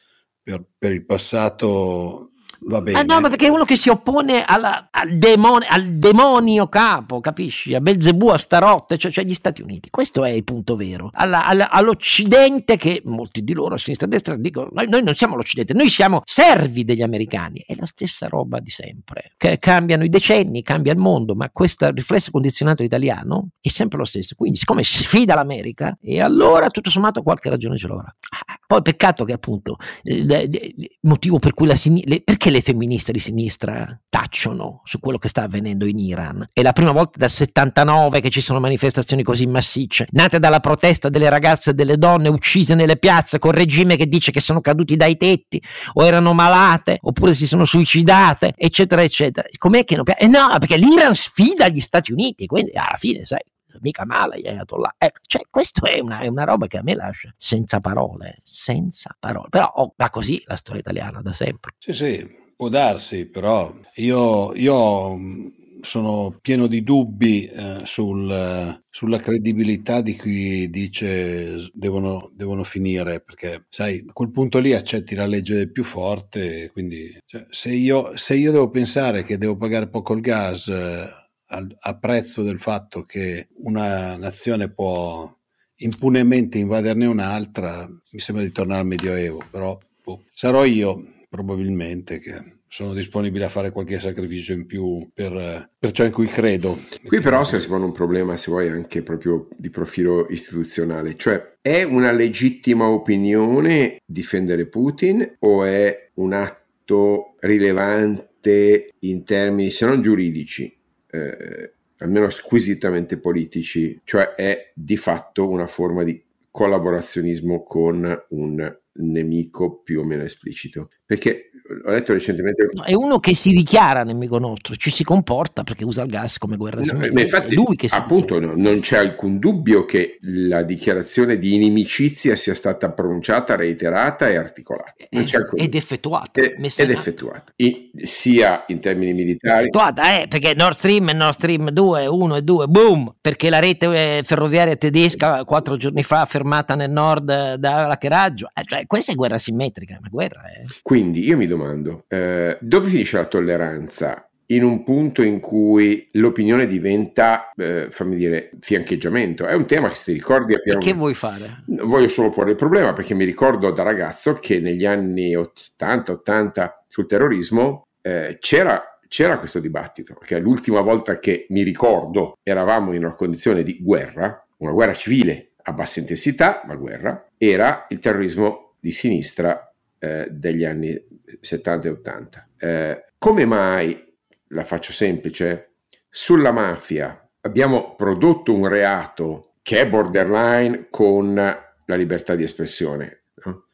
C: per, per il passato Va bene.
A: Ah, no, ma perché è uno che si oppone alla, al, demonio, al, demonio, capo, capisci? A Belzebù, a Starotte, cioè, cioè gli Stati Uniti. Questo è il punto vero. Alla, alla, all'Occidente, che molti di loro a sinistra e a destra dicono: noi, noi, non siamo l'Occidente, noi siamo servi degli americani. È la stessa roba di sempre. Che cambiano i decenni, cambia il mondo, ma questo riflesso condizionato italiano è sempre lo stesso. Quindi, siccome sfida l'America, e allora tutto sommato qualche ragione ce l'avrà. Ah, poi peccato che appunto il motivo per cui la sinistra. Perché perché le femministe di sinistra tacciono su quello che sta avvenendo in Iran? È la prima volta dal 79 che ci sono manifestazioni così massicce, nate dalla protesta delle ragazze e delle donne uccise nelle piazze col regime che dice che sono caduti dai tetti o erano malate oppure si sono suicidate, eccetera, eccetera. Com'è che non piace? Eh no, perché l'Iran sfida gli Stati Uniti, quindi alla fine, sai, mica male gli Ayatollah. Eh, cioè, questo è è una, roba che a me lascia senza parole, senza parole. Però oh, va così la storia italiana da sempre.
C: Sì, sì, può darsi, però io, io mm, sono pieno di dubbi eh, sul, sulla credibilità di chi dice devono, devono, finire, perché sai, a quel punto lì accetti la legge del più forte, quindi cioè, se, io, se, io, devo pensare che devo pagare poco il gas... Eh, a prezzo del fatto che una nazione può impunemente invaderne un'altra, mi sembra di tornare al Medioevo, però boh, sarò io probabilmente che sono disponibile a fare qualche sacrificio in più per, per ciò in cui credo.
B: Qui però si pone un problema, se vuoi, anche proprio di profilo istituzionale, cioè è una legittima opinione difendere Putin o è un atto rilevante in termini, se non giuridici, eh, almeno squisitamente politici, cioè è di fatto una forma di collaborazionismo con un nemico più o meno esplicito. Perché ho letto recentemente.
A: No, è uno che si dichiara nemico nostro, ci si comporta perché usa il gas come guerra
B: no, ma infatti, lui che si appunto no, non c'è alcun dubbio che la dichiarazione di inimicizia sia stata pronunciata, reiterata e articolata. Non c'è alcun
A: ed effettuata.
B: Ed, ed effettuata. In, sia in termini militari.
A: Effettuata, eh, perché Nord Stream e Nord Stream 2, 1 e 2, boom! Perché la rete eh, ferroviaria tedesca quattro giorni fa fermata nel nord eh, da Laccheraggio. Eh, cioè, questa è guerra simmetrica, ma guerra è...
B: Quindi io mi domando domando, eh, dove finisce la tolleranza? In un punto in cui l'opinione diventa, eh, fammi dire, fiancheggiamento. È un tema che se ti ricordi abbiamo...
A: Che vuoi fare?
B: Voglio solo porre il problema perché mi ricordo da ragazzo che negli anni 80-80 sul terrorismo eh, c'era c'era questo dibattito, perché l'ultima volta che mi ricordo eravamo in una condizione di guerra, una guerra civile a bassa intensità, ma guerra, era il terrorismo di sinistra eh, degli anni 70 e 80. Eh, come mai, la faccio semplice, sulla mafia abbiamo prodotto un reato che è borderline con la libertà di espressione, no?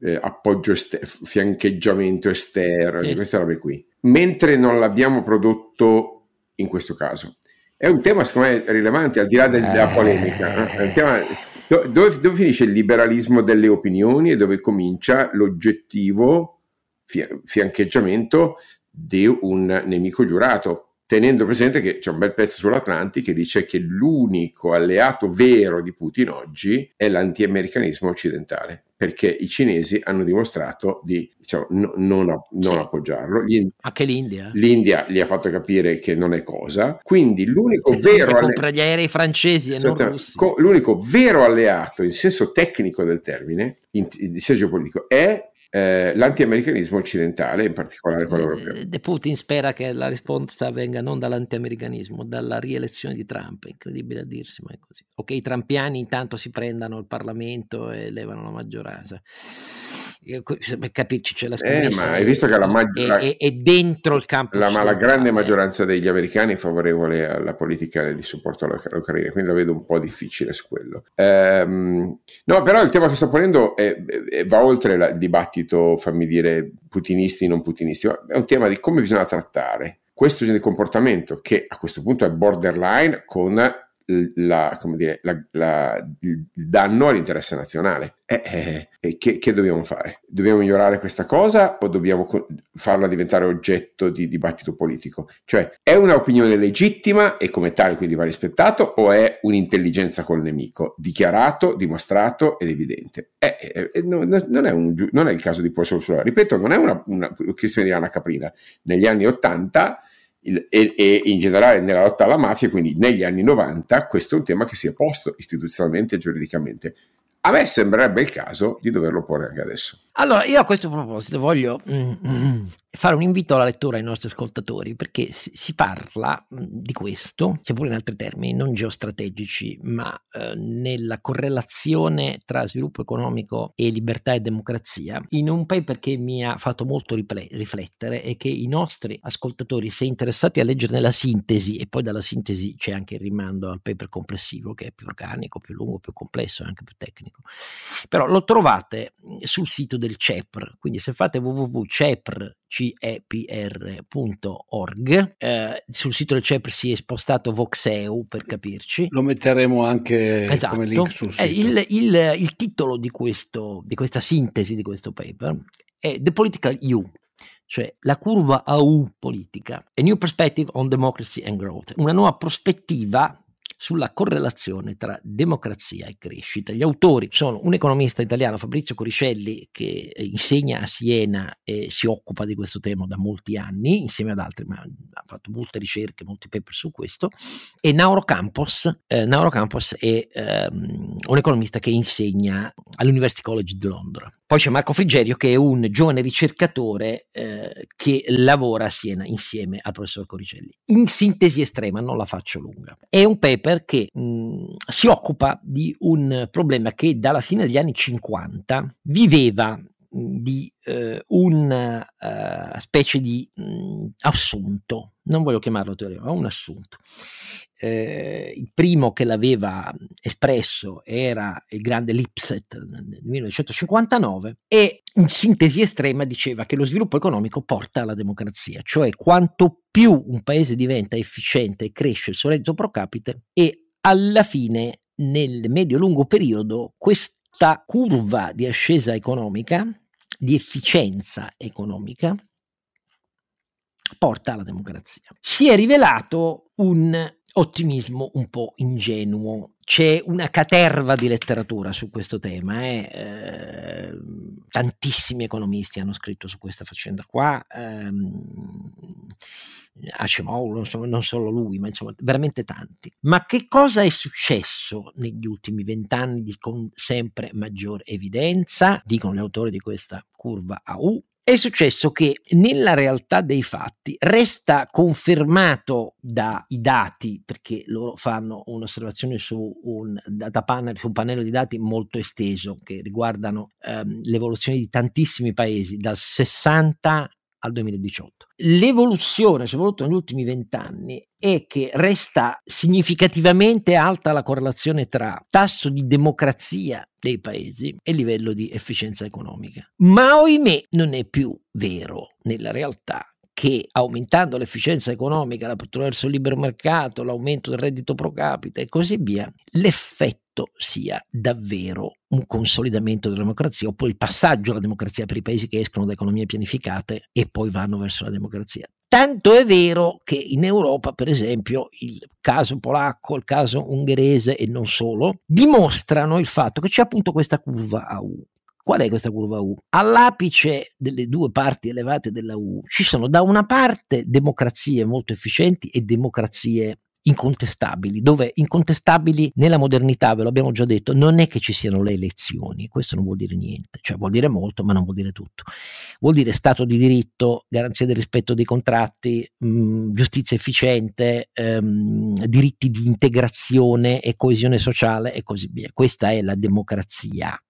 B: eh, appoggio esterno, fiancheggiamento esterno, yes. queste robe qui, mentre non l'abbiamo prodotto in questo caso. È un tema secondo me rilevante al di là della eh. polemica. Eh? Tema, dove, dove, finisce il liberalismo delle opinioni e dove comincia l'oggettivo fiancheggiamento di un nemico giurato? Tenendo presente che c'è un bel pezzo sull'Atlanti che dice che l'unico alleato vero di Putin oggi è l'anti-americanismo occidentale, perché i cinesi hanno dimostrato di diciamo, no, non, non sì. appoggiarlo.
A: Gli, Anche l'India.
B: L'India gli ha fatto capire che non è cosa, quindi l'unico vero...
A: Alle... compra gli aerei francesi e non russi.
B: L'unico vero alleato in senso tecnico del termine, in, in senso geopolitico, è eh, l'antiamericanismo occidentale, in particolare quello europeo.
A: De Putin spera che la risposta venga non dall'antiamericanismo, dalla rielezione di Trump, è incredibile a dirsi, ma è così. O che i trampiani intanto si prendano il Parlamento e levano la maggioranza per capirci c'è la
B: scommessa. Eh, ma hai visto che la
A: maggioranza è, è, dentro il campo.
B: La, ma la grande maggioranza degli americani è favorevole alla politica di supporto all'Ucraina, quindi la vedo un po' difficile su quello. Ehm, no, però il tema che sto ponendo è, va oltre la, il dibattito, fammi dire, putinisti, non putinisti, è un tema di come bisogna trattare questo genere di comportamento che a questo punto è borderline con la, dire, la, la, il danno all'interesse nazionale. Eh, eh, eh, che, che, dobbiamo fare? Dobbiamo migliorare questa cosa o dobbiamo farla diventare oggetto di dibattito politico? Cioè, è un'opinione legittima e come tale quindi va rispettato o è un'intelligenza col nemico? Dichiarato, dimostrato ed evidente. Eh, eh non, è un, non, è il caso di Posso Ripeto, non è una, una questione di Anna Caprina. Negli anni Ottanta il, e, e, in generale nella lotta alla mafia, quindi negli anni 90, questo è un tema che si è posto istituzionalmente e giuridicamente. A me sembrerebbe il caso di doverlo porre anche adesso.
A: Allora, io a questo proposito voglio mm, mm, fare un invito alla lettura ai nostri ascoltatori, perché si, parla di questo, seppur in altri termini, non geostrategici, ma eh, nella correlazione tra sviluppo economico e libertà e democrazia, in un paper che mi ha fatto molto riflettere e che i nostri ascoltatori, se interessati a leggerne la sintesi, e poi dalla sintesi c'è anche il rimando al paper complessivo, che è più organico, più lungo, più complesso e anche più tecnico, però lo trovate sul sito del CEPR, quindi se fate www.cepr.org, eh, sul sito del CEPR si è spostato Voxeu per capirci.
C: Lo metteremo anche esatto. come link sul
A: sito. Eh, il, il, il, titolo di, questo, di questa sintesi di questo paper è The Political U, cioè la curva AU politica, A New Perspective on Democracy and Growth, una nuova prospettiva sulla correlazione tra democrazia e crescita. Gli autori sono un economista italiano, Fabrizio Coricelli, che insegna a Siena e si occupa di questo tema da molti anni, insieme ad altri, ma ha fatto molte ricerche, molti paper su questo, e Nauro Campos, eh, Nauro Campos è ehm, un economista che insegna all'University College di Londra. Poi c'è Marco Frigerio che è un giovane ricercatore eh, che lavora a Siena insieme al professor Coricelli. In sintesi estrema, non la faccio lunga. È un paper che mh, si occupa di un problema che dalla fine degli anni 50 viveva di eh, una uh, specie di mh, assunto, non voglio chiamarlo teoria, ma un assunto. Eh, il primo che l'aveva espresso era il grande Lipset nel 1959 e in sintesi estrema diceva che lo sviluppo economico porta alla democrazia, cioè quanto più un paese diventa efficiente e cresce il suo reddito pro capite e alla fine nel medio-lungo periodo questa curva di ascesa economica di efficienza economica porta alla democrazia. Si è rivelato un ottimismo un po' ingenuo. C'è una caterva di letteratura su questo tema, eh? Eh, tantissimi economisti hanno scritto su questa faccenda qua, ehm, Acemoglu, non solo lui, ma insomma veramente tanti. Ma che cosa è successo negli ultimi vent'anni con sempre maggior evidenza, dicono gli autori di questa curva AU, è successo che nella realtà dei fatti resta confermato dai dati, perché loro fanno un'osservazione su un, data panel, su un pannello di dati molto esteso che riguardano ehm, l'evoluzione di tantissimi paesi, dal 60 al 2018. L'evoluzione, soprattutto negli ultimi vent'anni, è che resta significativamente alta la correlazione tra tasso di democrazia dei paesi e livello di efficienza economica. Ma ohimè non è più vero nella realtà che aumentando l'efficienza economica attraverso il libero mercato, l'aumento del reddito pro capite e così via, l'effetto sia davvero un consolidamento della democrazia oppure il passaggio alla democrazia per i paesi che escono da economie pianificate e poi vanno verso la democrazia. Tanto è vero che in Europa, per esempio, il caso polacco, il caso ungherese e non solo, dimostrano il fatto che c'è appunto questa curva a U. Qual è questa curva U? All'apice delle due parti elevate della U ci sono da una parte democrazie molto efficienti e democrazie incontestabili, dove incontestabili nella modernità, ve l'abbiamo già detto, non è che ci siano le elezioni, questo non vuol dire niente, cioè vuol dire molto, ma non vuol dire tutto. Vuol dire Stato di diritto, garanzia del rispetto dei contratti, mh, giustizia efficiente, ehm, diritti di integrazione e coesione sociale e così via. Questa è la democrazia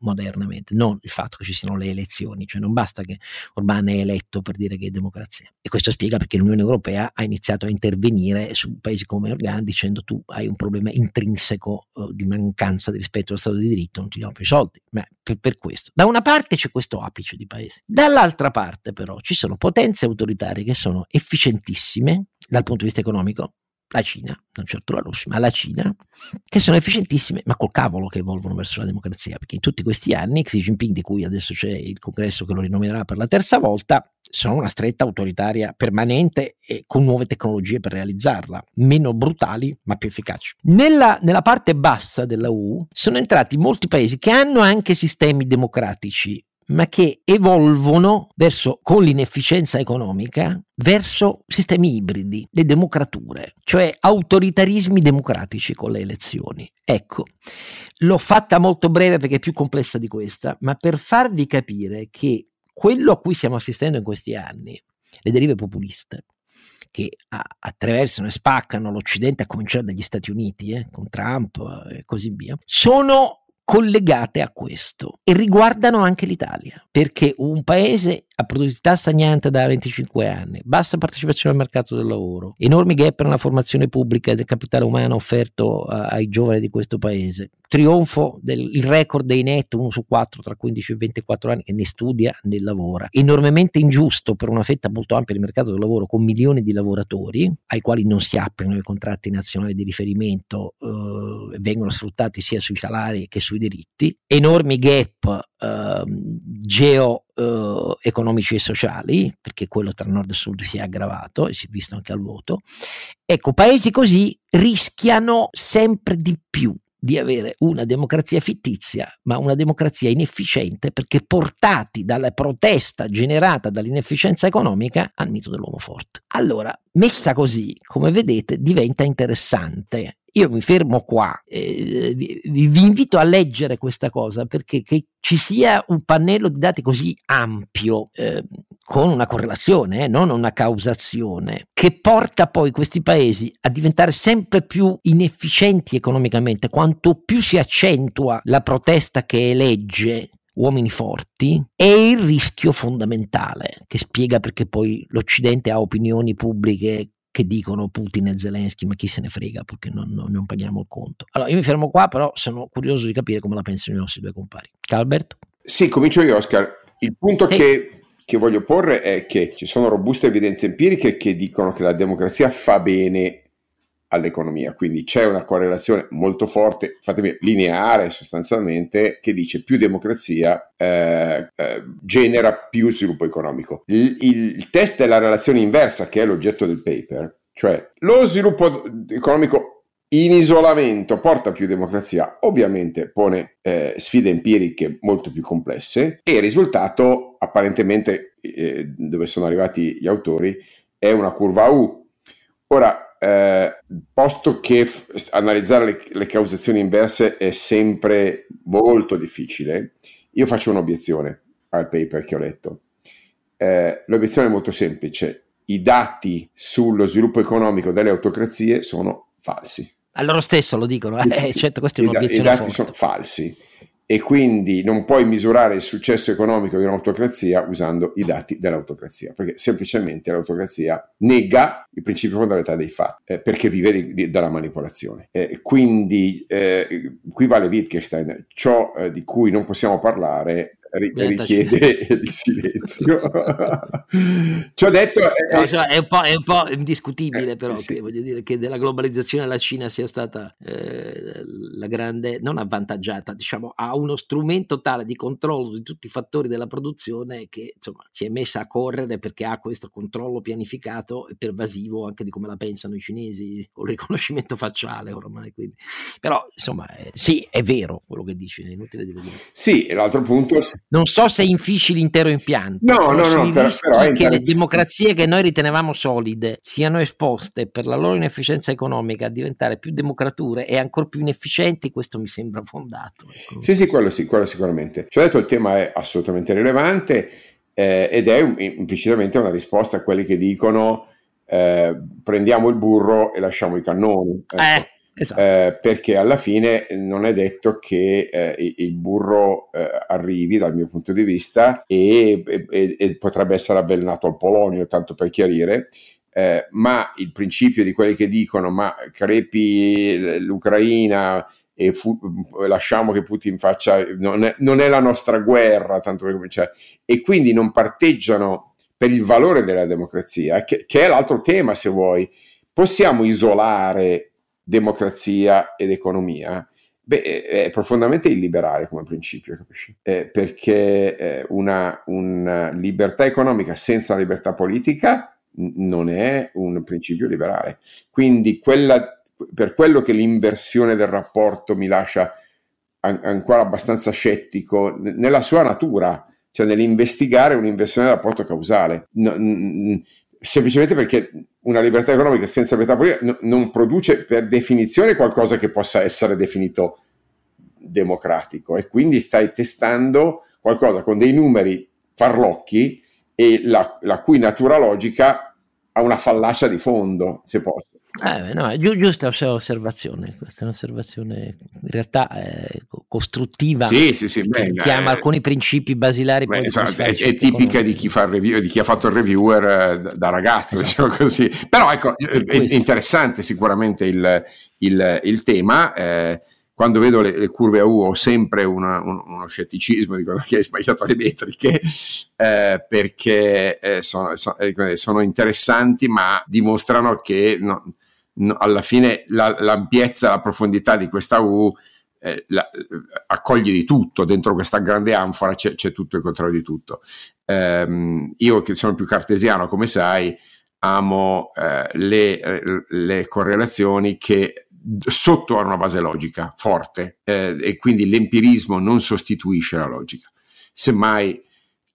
A: modernamente, non il fatto che ci siano le elezioni, cioè non basta che Orban è eletto per dire che è democrazia. E questo spiega perché l'Unione Europea ha iniziato a intervenire su paesi come Orban dicendo tu hai un problema intrinseco uh, di mancanza di rispetto allo Stato di diritto, non ti diamo più soldi. Ma per, per questo. Da una parte c'è questo apice di paesi, dall'altra parte però ci sono potenze autoritarie che sono efficientissime dal punto di vista economico, la Cina, non certo la Russia, ma la Cina, che sono efficientissime, ma col cavolo che evolvono verso la democrazia, perché in tutti questi anni Xi Jinping, di cui adesso c'è il congresso che lo rinominerà per la terza volta, sono una stretta autoritaria permanente e con nuove tecnologie per realizzarla, meno brutali ma più efficaci. Nella, nella parte bassa della U sono entrati molti paesi che hanno anche sistemi democratici ma che evolvono verso, con l'inefficienza economica verso sistemi ibridi, le democrature, cioè autoritarismi democratici con le elezioni. Ecco, l'ho fatta molto breve perché è più complessa di questa, ma per farvi capire che quello a cui stiamo assistendo in questi anni, le derive populiste, che attraversano e spaccano l'Occidente, a cominciare dagli Stati Uniti, eh, con Trump e così via, sono collegate a questo e riguardano anche l'Italia, perché un paese a produttività stagnante da 25 anni, bassa partecipazione al mercato del lavoro, enormi gap nella formazione pubblica del capitale umano offerto ai giovani di questo paese, trionfo del record dei net, uno su quattro tra 15 e 24 anni che ne studia né lavora, enormemente ingiusto per una fetta molto ampia del mercato del lavoro con milioni di lavoratori ai quali non si applicano i contratti nazionali di riferimento eh, vengono sfruttati sia sui salari che sui diritti, enormi gap eh, geoeconomici e sociali, perché quello tra nord e sud si è aggravato e si è visto anche al voto. Ecco, paesi così rischiano sempre di più di avere una democrazia fittizia, ma una democrazia inefficiente perché portati dalla protesta generata dall'inefficienza economica al mito dell'uomo forte. Allora, messa così, come vedete, diventa interessante io mi fermo qua, eh, vi, vi, invito a leggere questa cosa perché che ci sia un pannello di dati così ampio, eh, con una correlazione, eh, non una causazione, che porta poi questi paesi a diventare sempre più inefficienti economicamente, quanto più si accentua la protesta che elegge uomini forti è il rischio fondamentale che spiega perché poi l'Occidente ha opinioni pubbliche che dicono Putin e Zelensky, ma chi se ne frega perché non, non, non, paghiamo il conto. Allora, io mi fermo qua, però sono curioso di capire come la pensano i nostri due compari. Calberto?
B: Sì, comincio io, Oscar. Il punto hey. che, che voglio porre è che ci sono robuste evidenze empiriche che dicono che la democrazia fa bene all'economia, quindi c'è una correlazione molto forte, fatemi lineare sostanzialmente, che dice più democrazia eh, eh, genera più sviluppo economico. Il, il test è la relazione inversa, che è l'oggetto del paper, cioè lo sviluppo economico in isolamento porta più democrazia, ovviamente pone eh, sfide empiriche molto più complesse e il risultato apparentemente eh, dove sono arrivati gli autori è una curva U. Ora, eh, posto che f- analizzare le, le causazioni inverse è sempre molto difficile, io faccio un'obiezione al paper che ho letto. Eh, l'obiezione è molto semplice. I dati sullo sviluppo economico delle autocrazie sono falsi.
A: A loro stesso lo dicono, eh, certo, questa è un'obiezione
B: I, dati
A: forte.
B: sono falsi. E quindi non puoi misurare il successo economico di un'autocrazia usando i dati dell'autocrazia, perché semplicemente l'autocrazia nega il principio fondamentale dei fatti, eh, perché vive di, di, dalla manipolazione. Eh, quindi eh, qui vale Wittgenstein, ciò eh, di cui non possiamo parlare richiede il silenzio. Ci ho detto...
A: È, no, cioè, è, un è, un po', indiscutibile eh, però sì. che, voglio dire, che della globalizzazione la Cina sia stata eh, la grande, non avvantaggiata, diciamo, ha uno strumento tale di controllo di tutti i fattori della produzione che insomma si è messa a correre perché ha questo controllo pianificato e pervasivo anche di come la pensano i cinesi, con il riconoscimento facciale ormai. Quindi. Però insomma eh, sì, è vero quello che dici, è inutile dire.
B: Sì, l'altro punto
A: non so se infici l'intero impianto.
B: No, no, no, però,
A: però che le democrazie che noi ritenevamo solide siano esposte per la loro inefficienza economica a diventare più democrature e ancora più inefficienti, questo mi sembra fondato.
B: Ecco. Sì, sì, quello sì, quello sicuramente. Cioè, detto, il tema è assolutamente rilevante eh, ed è un, implicitamente una risposta a quelli che dicono eh, prendiamo il burro e lasciamo i cannoni.
A: Ecco. Eh
B: Esatto. Eh, perché alla fine non è detto che eh, il burro eh, arrivi dal mio punto di vista e, e, e, potrebbe essere avvelenato al polonio, tanto per chiarire, eh, ma il principio di quelli che dicono ma crepi l'Ucraina e fu, lasciamo che Putin faccia, non è, non è, la nostra guerra, tanto per cominciare, e quindi non parteggiano per il valore della democrazia, che, che è l'altro tema se vuoi. Possiamo isolare democrazia ed economia, beh, è profondamente illiberale come principio, capisci? Eh, perché eh, una, una, libertà economica senza libertà politica n- non è un principio liberale. Quindi quella, per quello che l'inversione del rapporto mi lascia an- ancora abbastanza scettico n- nella sua natura, cioè nell'investigare un'inversione del rapporto causale. No, n- semplicemente perché una libertà economica senza libertà politica n- non produce per definizione qualcosa che possa essere definito democratico e quindi stai testando qualcosa con dei numeri farlocchi e la, la cui natura logica ha una fallacia di fondo, se posso.
A: Eh, no, gi- giusta osservazione, questa è un'osservazione in realtà eh, costruttiva
B: sì, sì, sì,
A: che chiama eh, alcuni principi basilari.
B: Beh, esatto, è, è, tipica di chi, fa review, di chi ha fatto il reviewer eh, da, da ragazzo, esatto. diciamo così. Però ecco, è, è interessante sicuramente il, il, il tema. Eh, quando vedo le, le, curve a U ho sempre una, un, uno scetticismo, dicono che hai sbagliato le metriche, eh, perché sono, sono, sono, interessanti ma dimostrano che no, no, alla fine la, l'ampiezza, la profondità di questa U eh, la, accoglie di tutto, dentro questa grande anfora c'è, c'è tutto il contrario di tutto. Um, io che sono più cartesiano, come sai, amo eh, le, eh, le, correlazioni che sotto hanno una base logica forte eh, e quindi l'empirismo non sostituisce la logica, semmai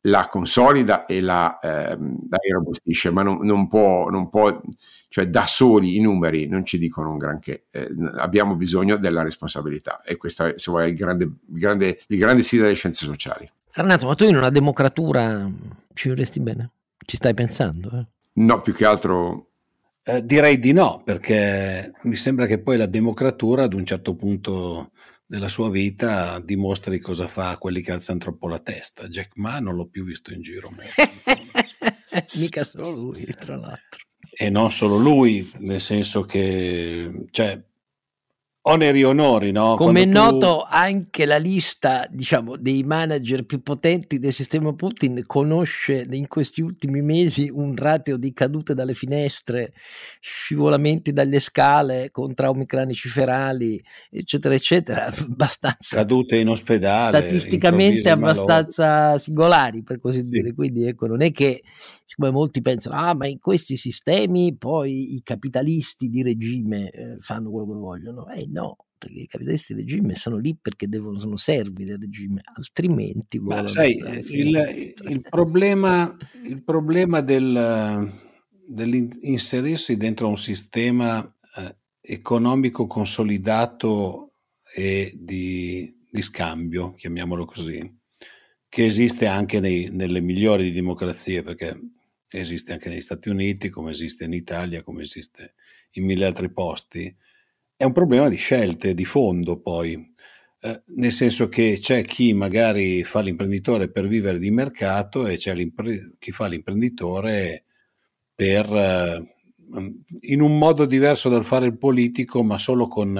B: la consolida e la, ehm, la robustisce, ma non, non, può, non, può, cioè da soli i numeri non ci dicono un granché, eh, abbiamo bisogno della responsabilità e questa se vuoi, è il grande, il grande, il grande sfida delle scienze sociali.
A: Renato, ma tu in una democratura ci vorresti bene? Ci stai pensando? Eh?
B: No, più che altro...
C: Eh, direi di no, perché mi sembra che poi la democratura ad un certo punto nella sua vita dimostri cosa fa a quelli che alzano troppo la testa. Jack Ma non l'ho più visto in giro.
A: Mica solo lui, tra l'altro.
C: E non solo lui, nel senso che cioè, oneri e onori, no?
A: Come è tu... noto, anche la lista, diciamo, dei manager più potenti del sistema Putin conosce in questi ultimi mesi un ratio di cadute dalle finestre, scivolamenti dalle scale con traumi cranici ferali, eccetera, eccetera, abbastanza
C: cadute in ospedale,
A: statisticamente abbastanza malori. singolari, per così dire. Quindi ecco, non è che siccome molti pensano, ah, ma in questi sistemi poi i capitalisti di regime eh, fanno quello che vogliono. Eh no, perché i capitalisti di regime sono lì perché devono, sono servi del regime, altrimenti...
C: Ma sai, il, il, problema, il problema del, dell'inserirsi dentro un sistema eh, economico consolidato e di, di scambio, chiamiamolo così, che esiste anche nei, nelle migliori democrazie, perché esiste anche negli Stati Uniti, come esiste in Italia, come esiste in mille altri posti, è un problema di scelte, di fondo poi. eh, nel senso che c'è chi magari fa l'imprenditore per vivere di mercato e c'è chi fa l'imprenditore per, eh, in un modo diverso dal fare il politico, ma solo con,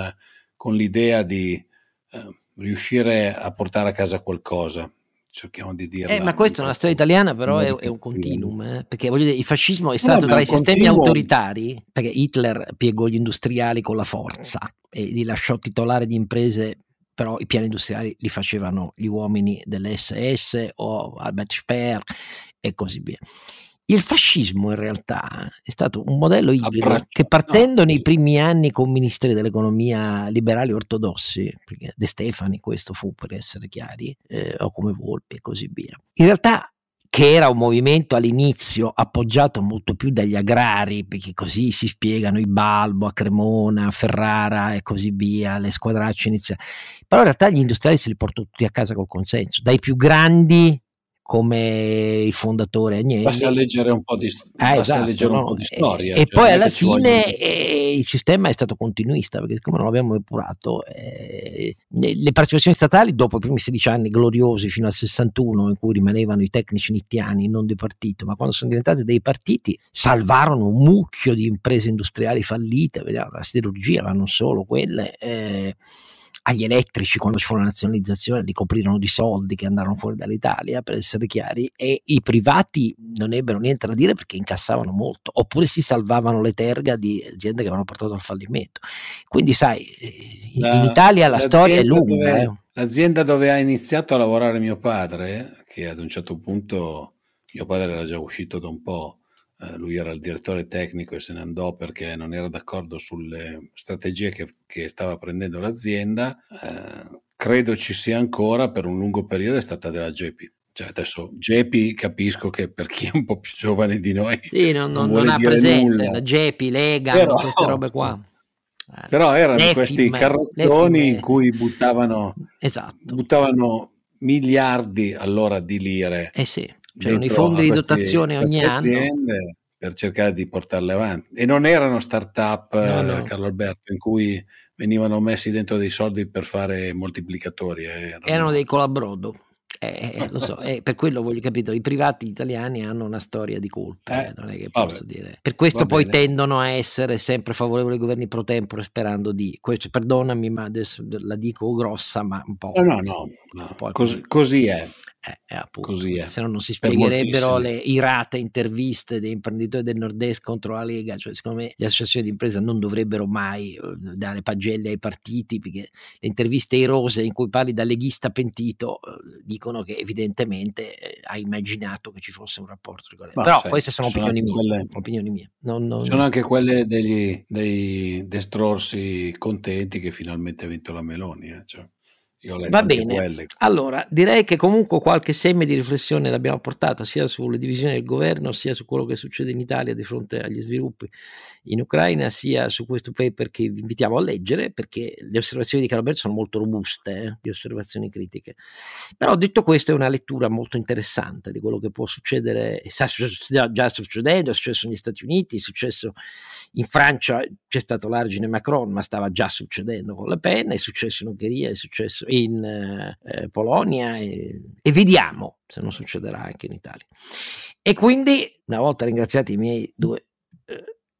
C: con l'idea di eh, riuscire a portare a casa qualcosa cerchiamo di dire.
A: Eh, ma questa è una storia italiana, però è, è, un continuum, eh? perché voglio dire, il fascismo è stato no, tra i sistemi autoritari, perché Hitler piegò gli industriali con la forza e li lasciò titolare di imprese però i piani industriali li facevano gli uomini dell'SS o Albert Speer e così via. Il fascismo in realtà è stato un modello ibrido Abbraccio. che partendo no. nei primi anni con ministeri dell'economia liberali ortodossi, perché De Stefani questo fu per essere chiari, eh, o come Volpi e così via, in realtà che era un movimento all'inizio appoggiato molto più dagli agrari, perché così si spiegano i Balbo a Cremona, a Ferrara e così via, le squadracce iniziali. Però in realtà gli industriali se li portano tutti a casa col consenso, dai più grandi come il fondatore Agnelli.
C: Basta leggere un po' di,
A: ah, esatto,
C: no? un po di storia.
A: E, cioè, e poi alla fine eh, il sistema è stato continuista, perché siccome non l'abbiamo epurato, eh, le partecipazioni statali dopo i primi 16 anni gloriosi fino al 61 in cui rimanevano i tecnici nittiani, non di partito, ma quando sono diventate dei partiti, salvarono un mucchio di imprese industriali fallite, vediamo, la siderurgia, ma non solo quelle. Eh, agli elettrici quando ci fu la nazionalizzazione li coprirono di soldi che andarono fuori dall'Italia per essere chiari e i privati non ebbero niente da dire perché incassavano molto oppure si salvavano le terga di aziende che avevano portato al fallimento quindi sai in, la, in Italia la storia è lunga
C: dove,
A: eh.
C: l'azienda dove ha iniziato a lavorare mio padre che ad un certo punto mio padre era già uscito da un po' Eh, lui era il direttore tecnico e se ne andò perché non era d'accordo sulle strategie che, che stava prendendo l'azienda. Eh, credo ci sia ancora per un lungo periodo è stata della Gepi. Cioè adesso Gepi capisco che per chi è un po' più giovane di noi
A: sì, non, non, non ha presente nulla. la Gepi, Lega, Però, queste robe qua.
C: Eh, Però erano Nefim, questi carrozzoni in cui buttavano, esatto. buttavano miliardi allora di lire
A: eh sì. C'erano i fondi di dotazione ogni anno
C: per cercare di portarle avanti. E non erano start-up, no, no. Carlo Alberto, in cui venivano messi dentro dei soldi per fare moltiplicatori. Eh,
A: erano, erano dei colabrodo. Eh, eh, lo so, eh, per quello voglio capire, i privati italiani hanno una storia di colpe, eh, non è che posso vabbè, dire. Per questo poi bene. tendono a essere sempre favorevoli ai governi pro tempore sperando di, questo, perdonami ma adesso la dico grossa, ma un po'.
C: No, no, no, no. Così, così, è.
A: Eh, eh, appunto, Così è. Se no non si spiegherebbero le irate interviste dei imprenditori del nord-est contro la Lega, cioè secondo me le associazioni di impresa non dovrebbero mai eh, dare pagelle ai partiti, perché le interviste irose in cui parli da leghista pentito eh, dicono che evidentemente eh, ha immaginato che ci fosse un rapporto regolare. Però cioè, queste sono, sono opinioni mie. Quelle, opinioni mie.
C: Non, non... Sono anche quelle degli, dei destrorsi contenti che finalmente ha vinto la Meloni. Eh, cioè.
A: Va bene, quelle. allora direi che comunque qualche seme di riflessione l'abbiamo portata sia sulle divisioni del governo sia su quello che succede in Italia di fronte agli sviluppi in Ucraina sia su questo paper che vi invitiamo a leggere perché le osservazioni di Carlo sono molto robuste, eh, di osservazioni critiche. Però detto questo è una lettura molto interessante di quello che può succedere, sta già succedendo, è successo negli Stati Uniti, è successo in Francia, c'è stato l'argine Macron, ma stava già succedendo con Le Pen, è successo in Ungheria, è successo in eh, Polonia e, e vediamo se non succederà anche in Italia. E quindi, una volta ringraziati i miei due eh,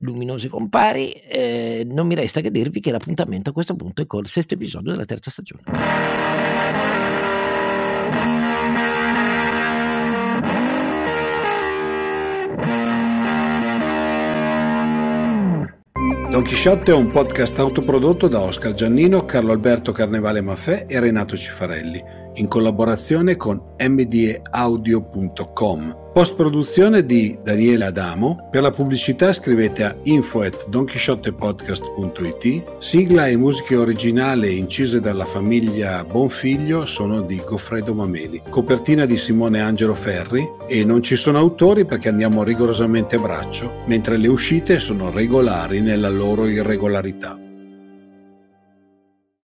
A: luminosi compari, eh, non mi resta che dirvi che l'appuntamento a questo punto è col sesto episodio della terza stagione.
C: Don Chisciotte è un podcast autoprodotto da Oscar Giannino, Carlo Alberto Carnevale Maffè e Renato Cifarelli, in collaborazione con mdeaudio.com. Post produzione di Daniele Adamo. Per la pubblicità scrivete a info at donchisciottepodcast.it. Sigla e musiche originali incise dalla famiglia Bonfiglio sono di Goffredo Mameli. Copertina di Simone Angelo Ferri e non ci sono autori perché andiamo rigorosamente a braccio, mentre le uscite sono regolari nella loro irregolarità.